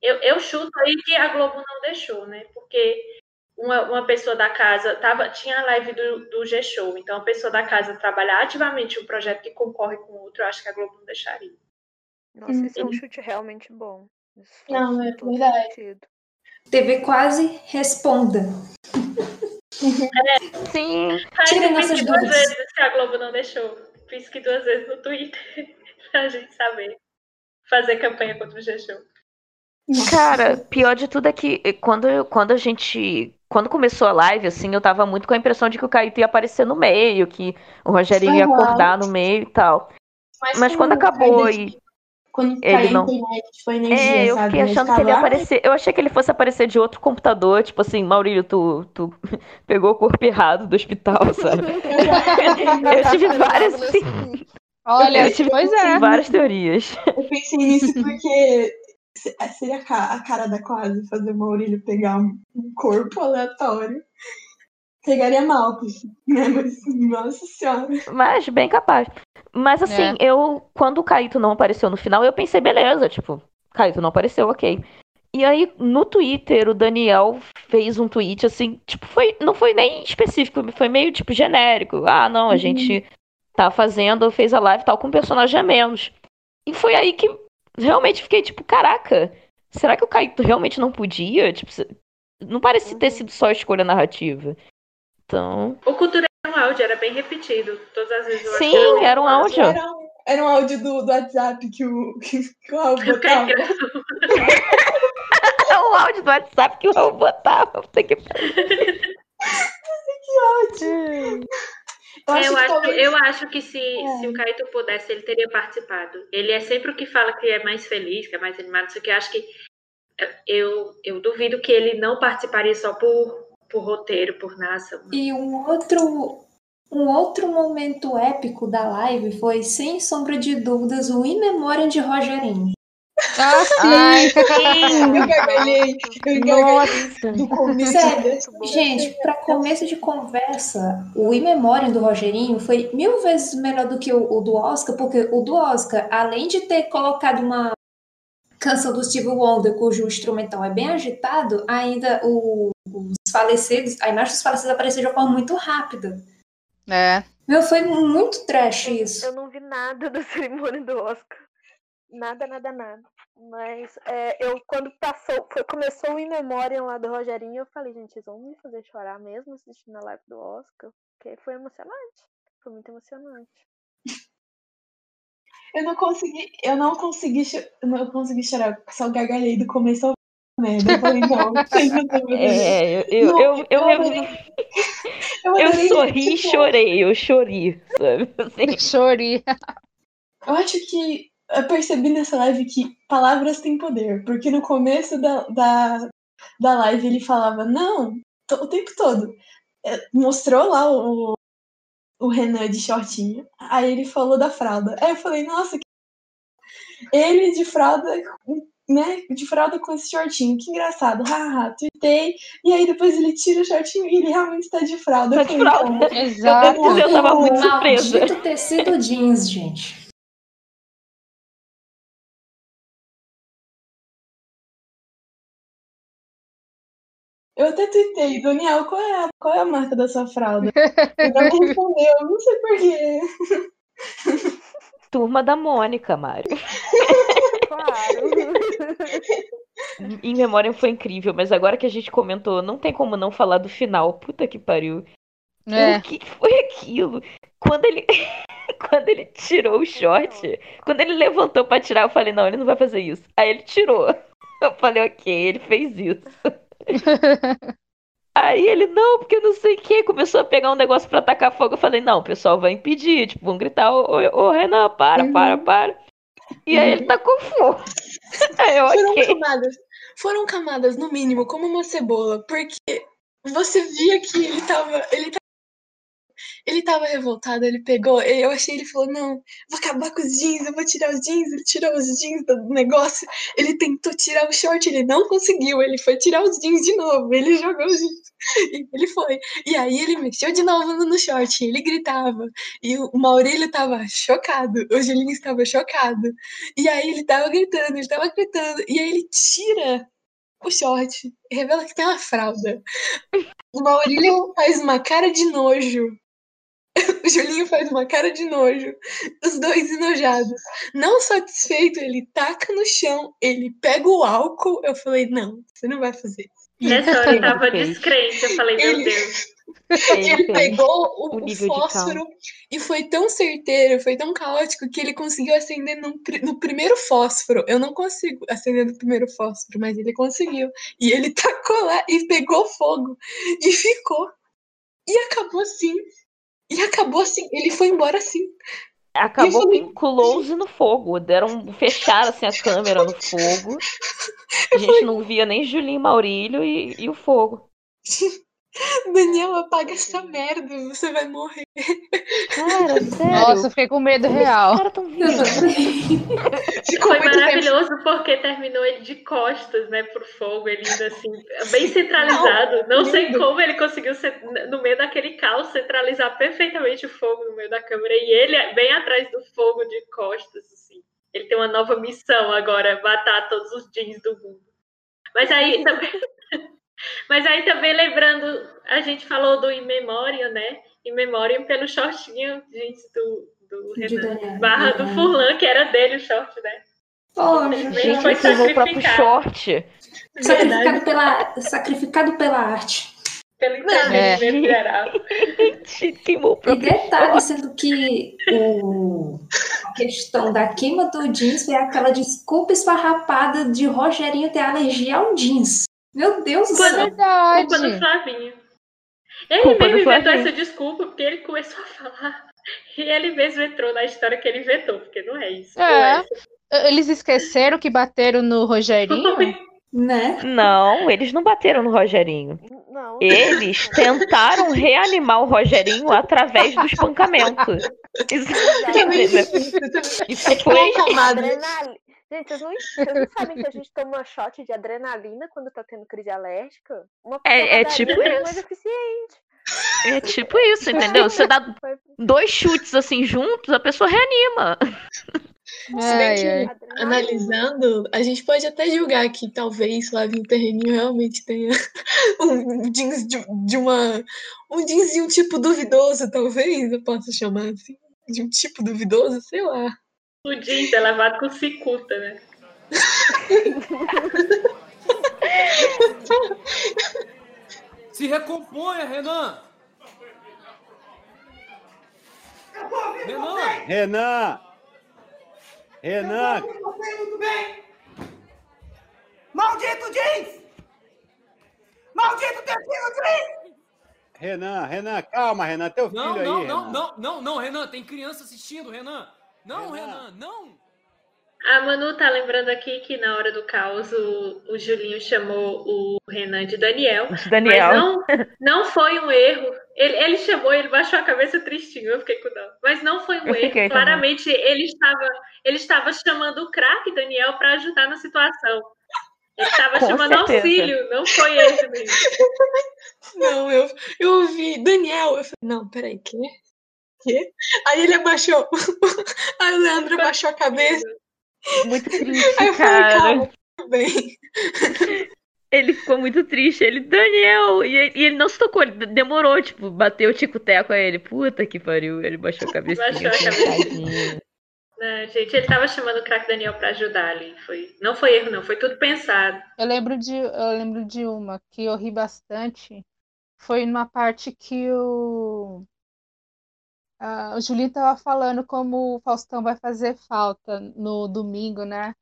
Eu, eu chuto aí que a Globo não deixou, né? Porque uma, uma pessoa da casa tava, tinha a live do, do G-Show, então a pessoa da casa trabalhar ativamente um projeto que concorre com outro, eu acho que a Globo não deixaria. Nossa, esse é um Uhum. chute realmente bom. Isso Não, é verdade. sentido. TV quase responda. Sim, Mas Tirem nossas duas dúvidas. vezes que a Globo não deixou. Fiz que duas vezes no Twitter pra gente saber. Fazer campanha contra o G-Show. Cara, pior de tudo é que eh, quando, quando a gente. Quando começou a live, assim, eu tava muito com a impressão de que o Caíto ia aparecer no meio, que o Rogerinho ia acordar no meio e tal. Mas quando acabou e. Quando ele caiu não- a internet, tipo, a energia, É, eu sabe? fiquei achando que ele ia "Ah, aparecer. Eu achei que ele fosse aparecer de outro computador, tipo assim, Maurílio, tu, tu pegou o corpo errado do hospital, sabe? Eu tive várias, assim, Olha, eu tive pois é. várias teorias. Eu pensei nisso porque se- seria a ca- a cara da quase fazer o Maurílio pegar um um corpo aleatório. Pegaria mal, né? Mas, nossa senhora. Mas bem capaz. Mas assim, eu. Quando o Caíto não apareceu no final, eu pensei, beleza, tipo, Caíto não apareceu, ok. E aí, no Twitter, o Daniel fez um tweet assim, tipo, foi, não foi nem específico, foi meio tipo genérico. Ah, não, a Uhum. gente tá fazendo, fez a live e tal com um personagem a menos. E foi aí que realmente fiquei tipo, caraca, será que o Caíto realmente não podia? Tipo, não parecia ter sido só escolha narrativa. Então. O Cultura era um áudio, era bem repetido. Todas as vezes eu Sim, era um áudio. Era um, era um áudio do, do WhatsApp que o, que, que o Raul botava. É o áudio do WhatsApp que o Raul botava. Puta que pariu. Eu acho eu, que acho, talvez- eu acho que se, É. se o Caíto pudesse, ele teria participado. Ele é sempre o que fala que é mais feliz, que é mais animado, o que. Eu acho que eu, eu duvido que ele não participaria só por, por roteiro, por narração. E um outro, um outro momento épico da live foi, sem sombra de dúvidas, o In Memoriam de Rogerinho. Ah, Ai, sim! Eu gargalhei, eu gargalhei Nossa! do começo. Sério, gente, para começo de conversa, o In Memoriam do Rogerinho foi mil vezes melhor do que o, o do Oscar, porque o do Oscar, além de ter colocado uma canção do Steve Wonder, cujo instrumental é bem agitado, ainda o- os falecidos, a imagem dos falecidos apareceu de uma forma muito rápida. É. Meu, foi muito trash isso. Eu não vi nada da cerimônia do Oscar. Nada, nada, nada. Mas é, eu, quando passou, foi, começou o In Memoriam lá do Rogerinho, eu falei, gente, eles vão me fazer chorar mesmo assistindo a live do Oscar? Porque foi emocionante. Foi muito emocionante. Eu não consegui, eu não consegui, eu não consegui chorar, só gargalhei do começo ao merda. Eu falei, não. É, eu, eu, Não, eu, eu, eu eu, adorei. Eu, eu sorri e tipo, chorei, eu chorei, sabe? Assim, Chorei. Eu acho que eu percebi nessa live que palavras têm poder, porque no começo da, da, da live ele falava, não, o tempo todo. É, Mostrou lá o, o Renan de shortinho, aí ele falou da fralda. Aí eu falei, nossa, que... ele de fralda, né, de fralda com esse shortinho, que engraçado, haha, tuitei, e aí depois ele tira o shortinho e ele realmente tá de fralda. Tá Eu de fralda. "Não, Exato. Eu eu tava muito surpresa. maldito tecido jeans, gente. Eu até tuitei, Daniel, qual é a, qual é a marca da sua fralda? Não me respondeu, não sei porquê. Turma da Mônica, Mário. Claro. Em memória foi incrível, mas agora que a gente comentou, não tem como não falar do final. Puta que pariu. É. O que foi aquilo? Quando ele quando ele tirou o short, quando ele levantou pra tirar, eu falei, não, ele não vai fazer isso. Aí ele tirou. Eu falei, ok, ele fez isso. Aí ele, não, porque não sei o que, começou a pegar um negócio pra atacar fogo. Eu falei, não, o pessoal vai impedir, tipo, vão gritar, ô, ô, ô, Renan, para, Uhum. para, para. E aí ele tacou fogo. Aí eu, Foram ok. camadas, foram camadas, no mínimo, como uma cebola, porque você via que ele tava, ele tava, ele tava revoltado, ele pegou, eu achei, ele falou, não, vou acabar com os jeans, eu vou tirar os jeans, ele tirou os jeans do negócio, ele tentou tirar o short, ele não conseguiu, ele foi tirar os jeans de novo, ele jogou os jeans, e ele foi, e aí ele mexeu de novo no short, ele gritava, e o Maurílio tava chocado, o Julinho estava chocado, e aí ele tava gritando, ele tava gritando, e aí ele tira o short, revela que tem uma fralda. O Maurílio faz uma cara de nojo. O Julinho faz uma cara de nojo. Os dois enojados. Não satisfeito, ele taca no chão, ele pega o álcool. Eu falei, não, você não vai fazer isso. Nessa hora eu Ele tava descrente. Eu falei, meu Ele- Deus. Ele pegou o, o o fósforo e foi tão certeiro, foi tão caótico que ele conseguiu acender no, no primeiro fósforo. Eu não consigo acender no primeiro fósforo, mas ele conseguiu. E ele tacou lá e pegou fogo. E ficou. E acabou assim. E acabou assim. Ele foi embora assim. Acabou falei, com close no fogo. Deram, fecharam assim a câmera no fogo. A gente não via nem Julinho Maurílio e, e o fogo. Daniel, apaga essa merda, você vai morrer. Cara, sério. Nossa, eu fiquei com medo real. Os caras tão. Ficou Foi muito tempo. maravilhoso porque terminou ele de costas, né, pro fogo, ele ainda assim, bem centralizado. Não, sei lindo. como ele conseguiu, ser- no meio daquele caos, centralizar perfeitamente o fogo no meio da câmera. E ele bem atrás do fogo de costas, assim. Ele tem uma nova missão agora, matar todos os jeans do mundo. Mas aí também. Mas aí também lembrando, a gente falou do In Memoriam, né? In Memoriam pelo shortinho, gente, do, do De Renan. Daniel. Barra do Uhum. Furlan, que era dele o short, né? Poxa, Gente, foi ele usou o próprio sacrificado. short. sacrificado pela, sacrificado pela arte. Pelo entretenimento geral. Queimou o E detalhe, sendo que o, a questão da queima do jeans foi aquela desculpa esfarrapada de Rogerinho ter alergia ao jeans. Meu Deus do Quando- céu. Culpa do. Flavinho. Ele Culpa mesmo inventou essa desculpa porque ele começou a falar. E ele mesmo entrou na história que ele inventou, porque não é isso. É. Não é. Eles esqueceram que bateram no Rogerinho? Né? Não, eles não bateram no Rogerinho. Não. Eles tentaram reanimar o Rogerinho através do espancamento. Isso, isso foi. Adrenalina. Gente, vocês não, vocês não sabem que a gente toma shot de adrenalina quando tá tendo crise alérgica? Uma É- é tipo é isso. mais eficiente. É tipo isso, entendeu? Você dá dois chutes assim juntos, a pessoa reanima. Se bem Ai, que, ai. Adrenalina. analisando, a gente pode até julgar que talvez Flavinho Terreninho realmente tenha um jeans de, de uma. Um jeans de um tipo duvidoso, talvez eu possa chamar assim. De um tipo duvidoso, sei lá. O jeans é levado com cicuta, né? Se recomponha, Renan! Renan! Renan! Renan! Muito bem! Maldito jeans! Maldito tecido jeans! Renan, Renan, calma, Renan, teu filho Não, aí, não, Renan. não, não, não, não, Renan, tem criança assistindo, Renan! Não, Renan. Renan, não! A Manu tá lembrando aqui que na hora do caos o, o Julinho chamou o Renan de Daniel. Daniel. Mas não, não foi um erro. Ele, ele chamou, ele baixou a cabeça tristinho, eu fiquei com dó. Mas não foi um Eu erro. também. Claramente ele estava, ele estava chamando o craque Daniel para ajudar na situação. Ele estava chamando certeza. auxílio, não foi ele mesmo. Não, eu, eu ouvi Daniel. Eu falei, não, peraí, quê? Quê? Aí ele abaixou. Aí o Leandro abaixou a cabeça. Muito Aí triste, eu falei, calma, tudo bem. Ele ficou muito triste. Ele, Daniel! E ele, e ele não se tocou, ele demorou, tipo, bateu o tico-teco a ele. Puta que pariu. Ele baixou a cabecinha. Baixou a assim, cabecinha. tadinho. Não, gente, ele estava chamando o craque Daniel para ajudar ali. Foi, não foi erro, não, foi tudo pensado. Eu lembro de, eu lembro de uma que eu ri bastante. Foi numa parte que o, o Julinho tava falando como o Faustão vai fazer falta no domingo, né?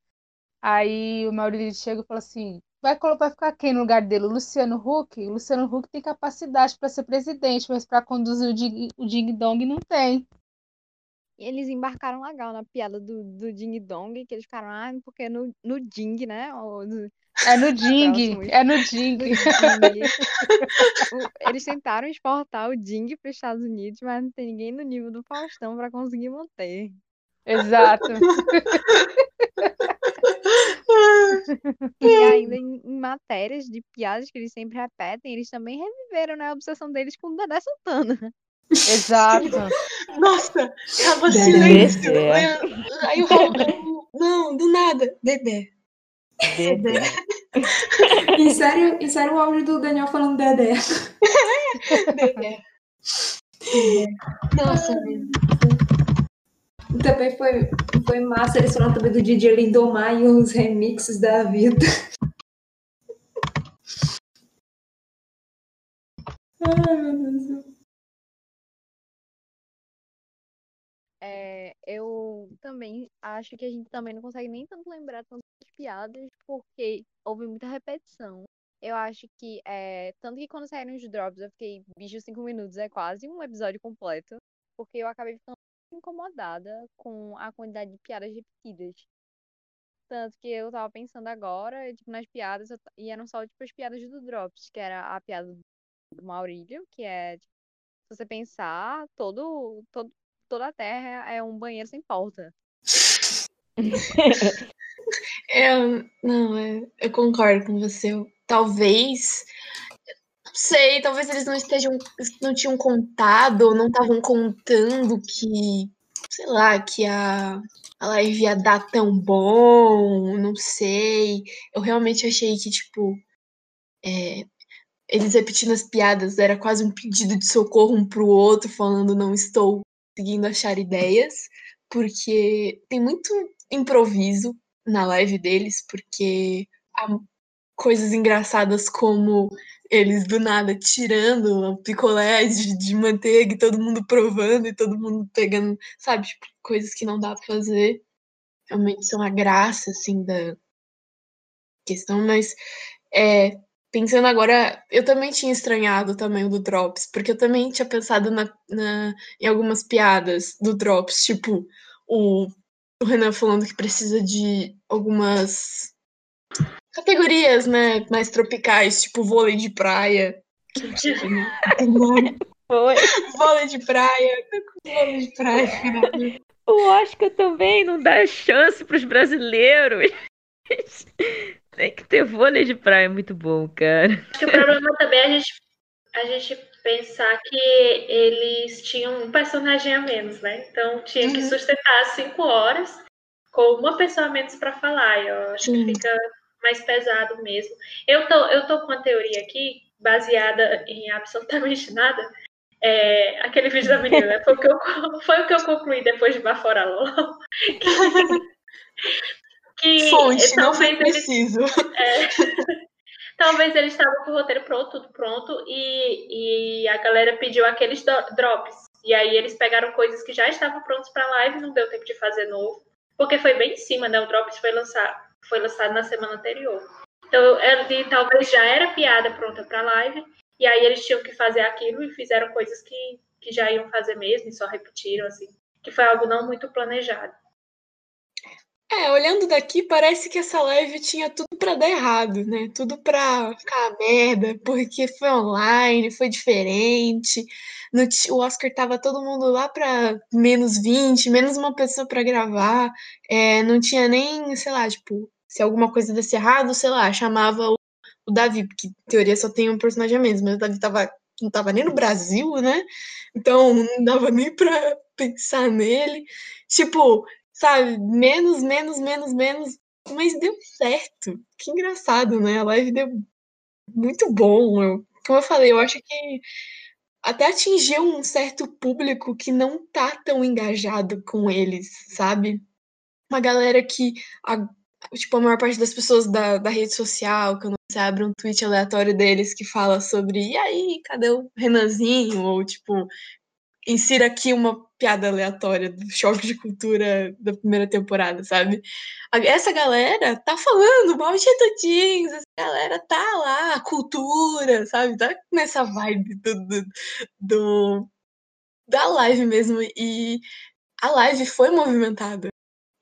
Aí o Maurílio chega e fala assim: vai, vai ficar quem no lugar dele? O Luciano Huck? O Luciano Huck tem capacidade para ser presidente, mas para conduzir o Ding, o Ding Dong não tem. E eles embarcaram legal na piada do, do Ding Dong, que eles ficaram, ah, porque no, no Ding, né? O- do- É no Ding, é no Ding. Ding. Eles tentaram exportar o Ding para os Estados Unidos, mas não tem ninguém no nível do Faustão para conseguir manter. Exato. E ainda em, em matérias de piadas que eles sempre repetem, eles também reviveram, né, a obsessão deles com o Dedé Santana. Exato. Nossa, tava silêncio. Leandro- Aí o Raul, não, do nada. Dedé. Dedé. Insere, insere o áudio do Daniel falando Dedé. Dedé. Nossa. Também foi, foi massa eles falando também do DJ Lindomar e os remixes da vida. Ai, meu Deus do céu. É, eu também acho que a gente também não consegue nem tanto lembrar tantas piadas, porque houve muita repetição. Eu acho que, é, tanto que quando saíram os drops, eu fiquei, bicho, cinco minutos é quase um episódio completo, porque eu acabei ficando incomodada com a quantidade de piadas repetidas. Tanto que eu tava pensando agora, tipo, nas piadas, e eram só, tipo, as piadas do Drops, que era a piada do Maurílio, que é, tipo, se você pensar, todo, todo, toda a Terra é um banheiro sem porta. É, não, é, eu concordo com você. Eu- Talvez, não sei, talvez eles não estejam, não tinham contado, ou não estavam contando que, sei lá, que a, a live ia dar tão bom, não sei. Eu realmente achei que, tipo, é, eles repetindo as piadas era quase um pedido de socorro um pro outro, falando não estou conseguindo achar ideias, porque tem muito improviso na live deles, porque há coisas engraçadas como eles do nada tirando o picolé de, de manteiga e todo mundo provando e todo mundo pegando, sabe, tipo, coisas que não dá pra fazer. Realmente são a graça, assim, da questão, mas é, pensando agora, eu também tinha estranhado também o do Drops, porque eu também tinha pensado na, na- em algumas piadas do Drops, tipo o, o Renan falando que precisa de algumas categorias, né, mais tropicais, tipo vôlei de praia. Que né? Foi. Vôlei de praia. Vôlei de praia. O Oscar também não dá chance pros brasileiros. Tem que ter vôlei de praia, é muito bom, cara. Acho que o problema também é a gente, a gente pensar que eles tinham um personagem a menos, né? Então tinha que Uhum. sustentar as cinco horas com uma pessoa a menos para falar. Eu acho Sim. que fica mais pesado mesmo. Eu tô, eu tô com uma teoria aqui, baseada em absolutamente nada. É, aquele vídeo da menina, né? Foi o que eu, foi o que eu concluí depois de Bafora LOL. Que, Fonte, não foi talvez eles preciso. é. Talvez eles estavam com o roteiro pronto, tudo pronto, e, e a galera pediu aqueles drops. E aí eles pegaram coisas que já estavam prontas para live, não deu tempo de fazer novo, porque foi bem em cima, né? O drops foi lançado, foi lançado na semana anterior. Então, ele talvez já era piada pronta para live, e aí eles tinham que fazer aquilo e fizeram coisas que, que já iam fazer mesmo e só repetiram, assim, que foi algo não muito planejado. É, olhando daqui, parece que essa live tinha tudo pra dar errado, né? Tudo pra ficar merda, porque foi online, foi diferente. No o Oscar tava todo mundo lá pra menos 20, menos uma pessoa pra gravar. É, não tinha nem, sei lá, tipo, se alguma coisa desse errado, sei lá, chamava o, o Davi, porque em teoria só tem um personagem a menos, mas o Davi tava, não tava nem no Brasil, né? Então não dava nem pra pensar nele. Tipo, sabe, menos, menos, menos, menos, mas deu certo. Que engraçado, né? A live deu muito bom. Eu- como eu falei, eu acho que até atingiu um certo público que não tá tão engajado com eles, sabe? Uma galera que, a, tipo, a maior parte das pessoas da, da rede social, quando você abre um tweet aleatório deles que fala sobre e aí, cadê o Renanzinho? Ou tipo, insira aqui uma piada aleatória do choque de cultura da primeira temporada, sabe? Essa galera tá falando mal de Jeans, essa galera tá lá, cultura, sabe? Tá nessa vibe do, do, do- da live mesmo. E a live foi movimentada.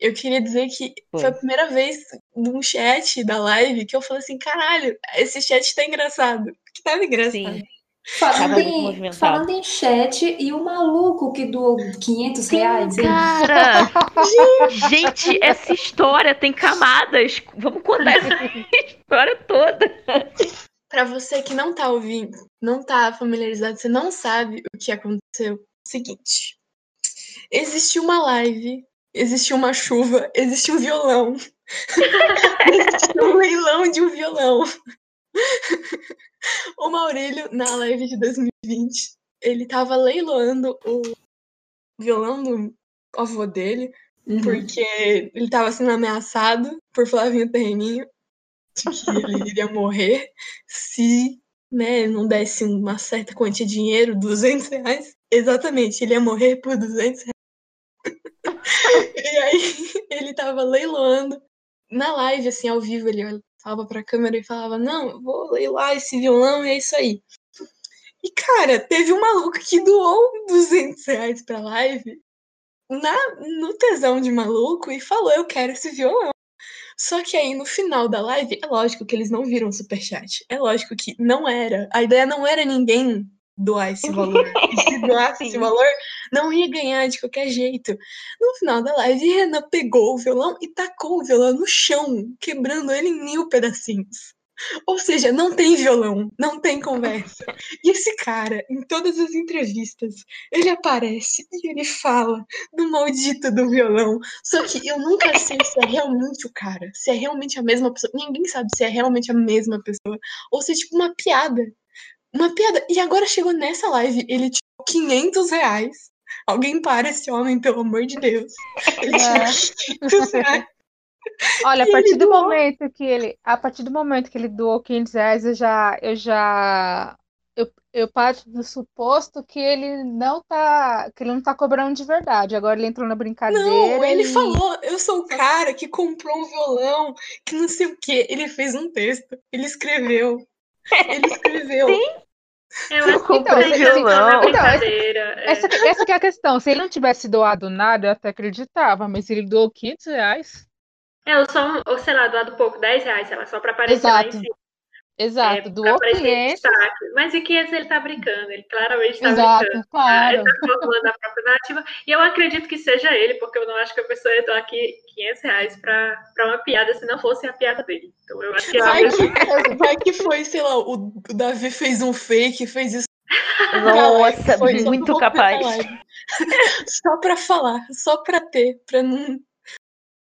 Eu queria dizer que foi, Foi. a primeira vez num chat da live que eu falei assim, caralho, esse chat tá engraçado. Que tava engraçado. Sim. Falando em, falando em chat, e o maluco que doou 500 reais? hein? Cara, gente, essa história tem camadas. Vamos contar essa história toda. Pra você que não tá ouvindo, não tá familiarizado, você não sabe o que aconteceu. Seguinte, existiu uma live, existiu uma chuva, existiu um violão. existiu um leilão de um violão. O Maurílio, na live de 2020, ele tava leiloando o violão do avô dele, Uhum. porque ele tava sendo ameaçado por Flavinho Terreninho de que ele iria morrer se né, não desse uma certa quantia de dinheiro, 200 reais. Exatamente, ele ia morrer por 200 reais. e aí ele tava leiloando na live, assim, ao vivo, ele falava pra câmera e falava, não, eu vou leiloar esse violão e é isso aí. E, cara, teve um maluco que doou 200 reais pra live na, no tesão de maluco e falou, eu quero esse violão. Só que aí no final da live, é lógico que eles não viram superchat. É lógico que não era. A ideia não era ninguém doar esse valor. E se doasse esse valor, não ia ganhar de qualquer jeito. No final da live, Renan pegou o violão e tacou o violão no chão, quebrando ele em mil pedacinhos. Ou seja, não tem violão, não tem conversa. E esse cara, em todas as entrevistas, ele aparece e ele fala do maldito do violão. Só que eu nunca sei se é realmente o cara, se é realmente a mesma pessoa. Ninguém sabe se é realmente a mesma pessoa. Ou se é tipo uma piada. Uma piada. E agora chegou nessa live, ele tirou 500 reais. Alguém para esse homem, pelo amor de Deus. Ele 500 reais. Olha, a partir do doou. momento que ele, a partir do momento que ele doou 500 reais, eu já, eu já, eu, eu parto do suposto que ele não tá, que ele não tá cobrando de verdade. Agora ele entrou na brincadeira Não, ele e falou, eu sou o cara que comprou um violão, que não sei o quê. Ele fez um texto, ele escreveu. Ele escreveu. Eu acho que Então, tem esse- ser uma então, essa- brincadeira. é. Essa, essa que é a questão. Se ele não tivesse doado nada, eu até acreditava, mas ele doou 500 reais. É, ou só, ou sei lá, doado pouco, 10 reais, sei lá, só pra aparecer lá em Exato. cima. Exato, É, pra doou aparecer em 500. destaque. Mas e 500 ele tá brincando, ele claramente tá Exato, brincando. claro. Ele tá formulando a própria narrativa. E eu acredito que seja ele, porque eu não acho que a pessoa ia doar aqui 500 reais pra, pra uma piada se não fosse a piada dele. Então eu acho que Vai que, vai que foi, sei lá, o, Davi fez um fake, fez isso. Nossa, Foi muito capaz. Só pra falar, só pra ter, pra não.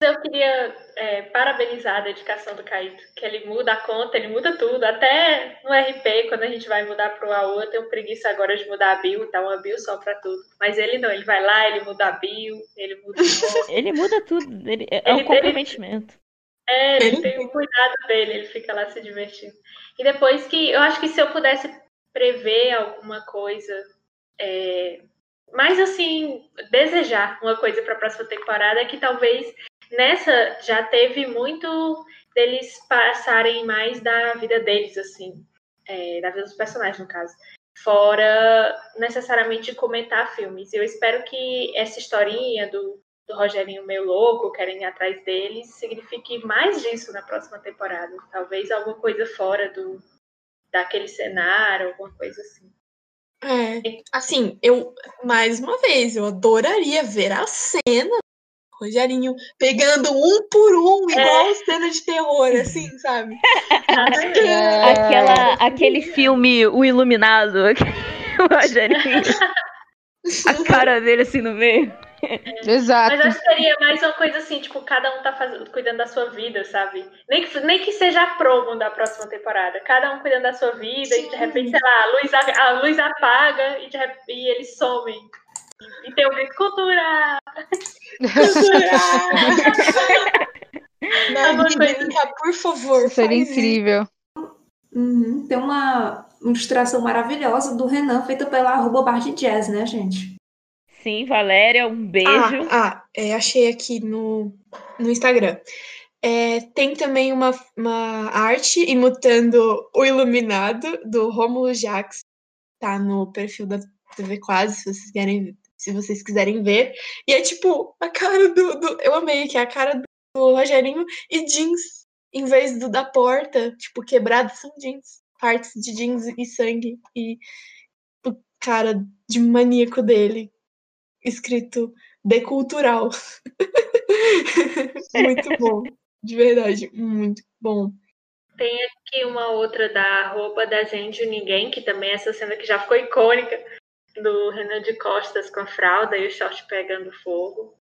Eu queria é, parabenizar a dedicação do Caíto, que ele muda a conta, ele muda tudo, até no RP, quando a gente vai mudar pro AU, eu tenho preguiça agora de mudar a bio, tá uma bio só pra tudo. Mas ele não, ele vai lá, ele muda a bio, ele muda o nome. Ele muda tudo. Ele, é Ele- um comprometimento. É, ele tem o cuidado dele, ele fica lá se divertindo. E depois que, eu acho que se eu pudesse prever alguma coisa, é, mais assim, desejar uma coisa para a próxima temporada, é que talvez nessa já teve muito deles passarem mais da vida deles, assim, é, da vida dos personagens, no caso. Fora necessariamente comentar filmes. Eu espero que essa historinha do, do Rogerinho meio louco, querem ir atrás deles, signifique mais disso na próxima temporada. Talvez alguma coisa fora do daquele cenário, alguma coisa assim. É, assim, eu, mais uma vez, eu adoraria ver a cena Rogerinho pegando um por um, igual cena de terror, assim, sabe? É. Aquela, aquele filme O Iluminado, o Rogerinho. A cara dele assim no meio. Exato. Mas acho que seria mais uma coisa assim, tipo, cada um tá fazendo, cuidando da sua vida, sabe? Nem que, nem que seja a promo da próxima temporada. Cada um cuidando da sua vida e de repente, sei lá, a luz, a, a luz apaga e, de rep- e eles somem. E tem um grito brinca, por favor. Seria incrível. Uhum, Tem uma ilustração maravilhosa do Renan, feita pela arroba bar de jazz, né, gente? Sim, Valéria, um beijo. Ah, ah, é, achei aqui no, no Instagram. É, tem também uma, uma arte imitando o Iluminado do Rômulo Jax. Tá no perfil da TV Quase, se vocês querem, se vocês quiserem ver. E é tipo a cara do, do- eu amei que é a cara do, do Rogerinho e jeans em vez do da porta, tipo quebrado são jeans, partes de jeans e sangue e o cara de maníaco dele escrito decultural. muito bom. De verdade, muito bom. Tem aqui uma outra da arroba da gente ninguém, que também é essa cena que já ficou icônica, do Renan de Costas com a fralda e o short pegando fogo.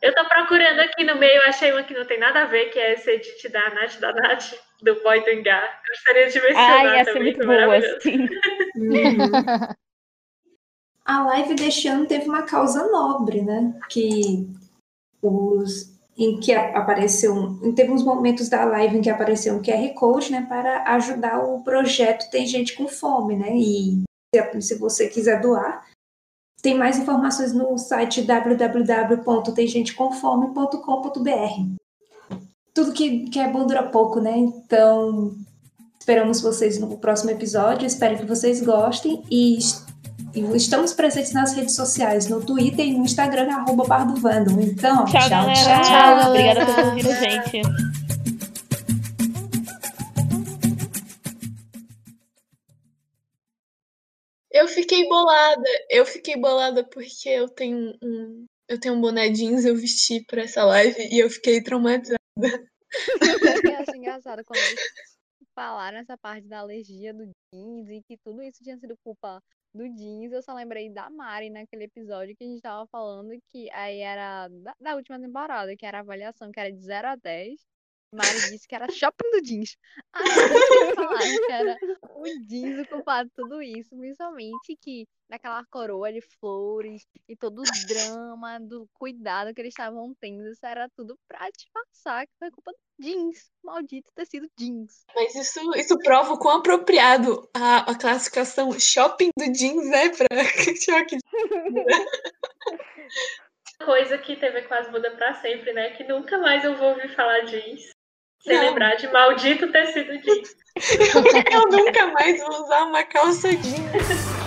Eu tô procurando aqui no meio, achei uma que não tem nada a ver, que é esse edit da Nath da Nath, do Boy do Engar. Gostaria de mencionar Ai, essa é também, muito foi boa, assim. A live deste ano teve uma causa nobre, né? Que os em que apareceu, um- teve uns momentos da live em que apareceu um QR Code, né, para ajudar o projeto Tem Gente com Fome, né? E se- você quiser doar, tem mais informações no site www.temgentecomfome.com.br. Tudo que, que é bom dura pouco, né? Então, esperamos vocês no próximo episódio. Espero que vocês gostem e e estamos presentes nas redes sociais, no Twitter e no Instagram, arroba Bar do Vandal. Então, Tchau, tchau, galera. tchau. tchau. Obrigada por ouvir a gente. Eu fiquei bolada. Eu fiquei bolada porque eu tenho um. Eu tenho um boné jeans, eu vesti pra essa live e eu fiquei traumatizada. Eu acho engraçado quando eles falaram essa parte da alergia do jeans e que tudo isso tinha sido culpa do jeans. Eu só lembrei da Mari naquele episódio que a gente tava falando que aí era da, da última temporada, que era a avaliação que era de 0 a 10. Mari disse que era shopping do jeans. Aí eles falaram que era o jeans o culpado de tudo isso, principalmente que naquela coroa de flores e todo o drama do cuidado que eles estavam tendo, isso era tudo pra disfarçar que foi culpa do jeans, maldito tecido jeans. Mas isso, isso prova o quão apropriado a, a classificação shopping do jeans é pra choque. Coisa que TV quase muda pra sempre, né? Que nunca mais eu vou ouvir falar jeans. Não. lembrar de maldito tecido jeans. Eu nunca mais vou usar uma calça jeans.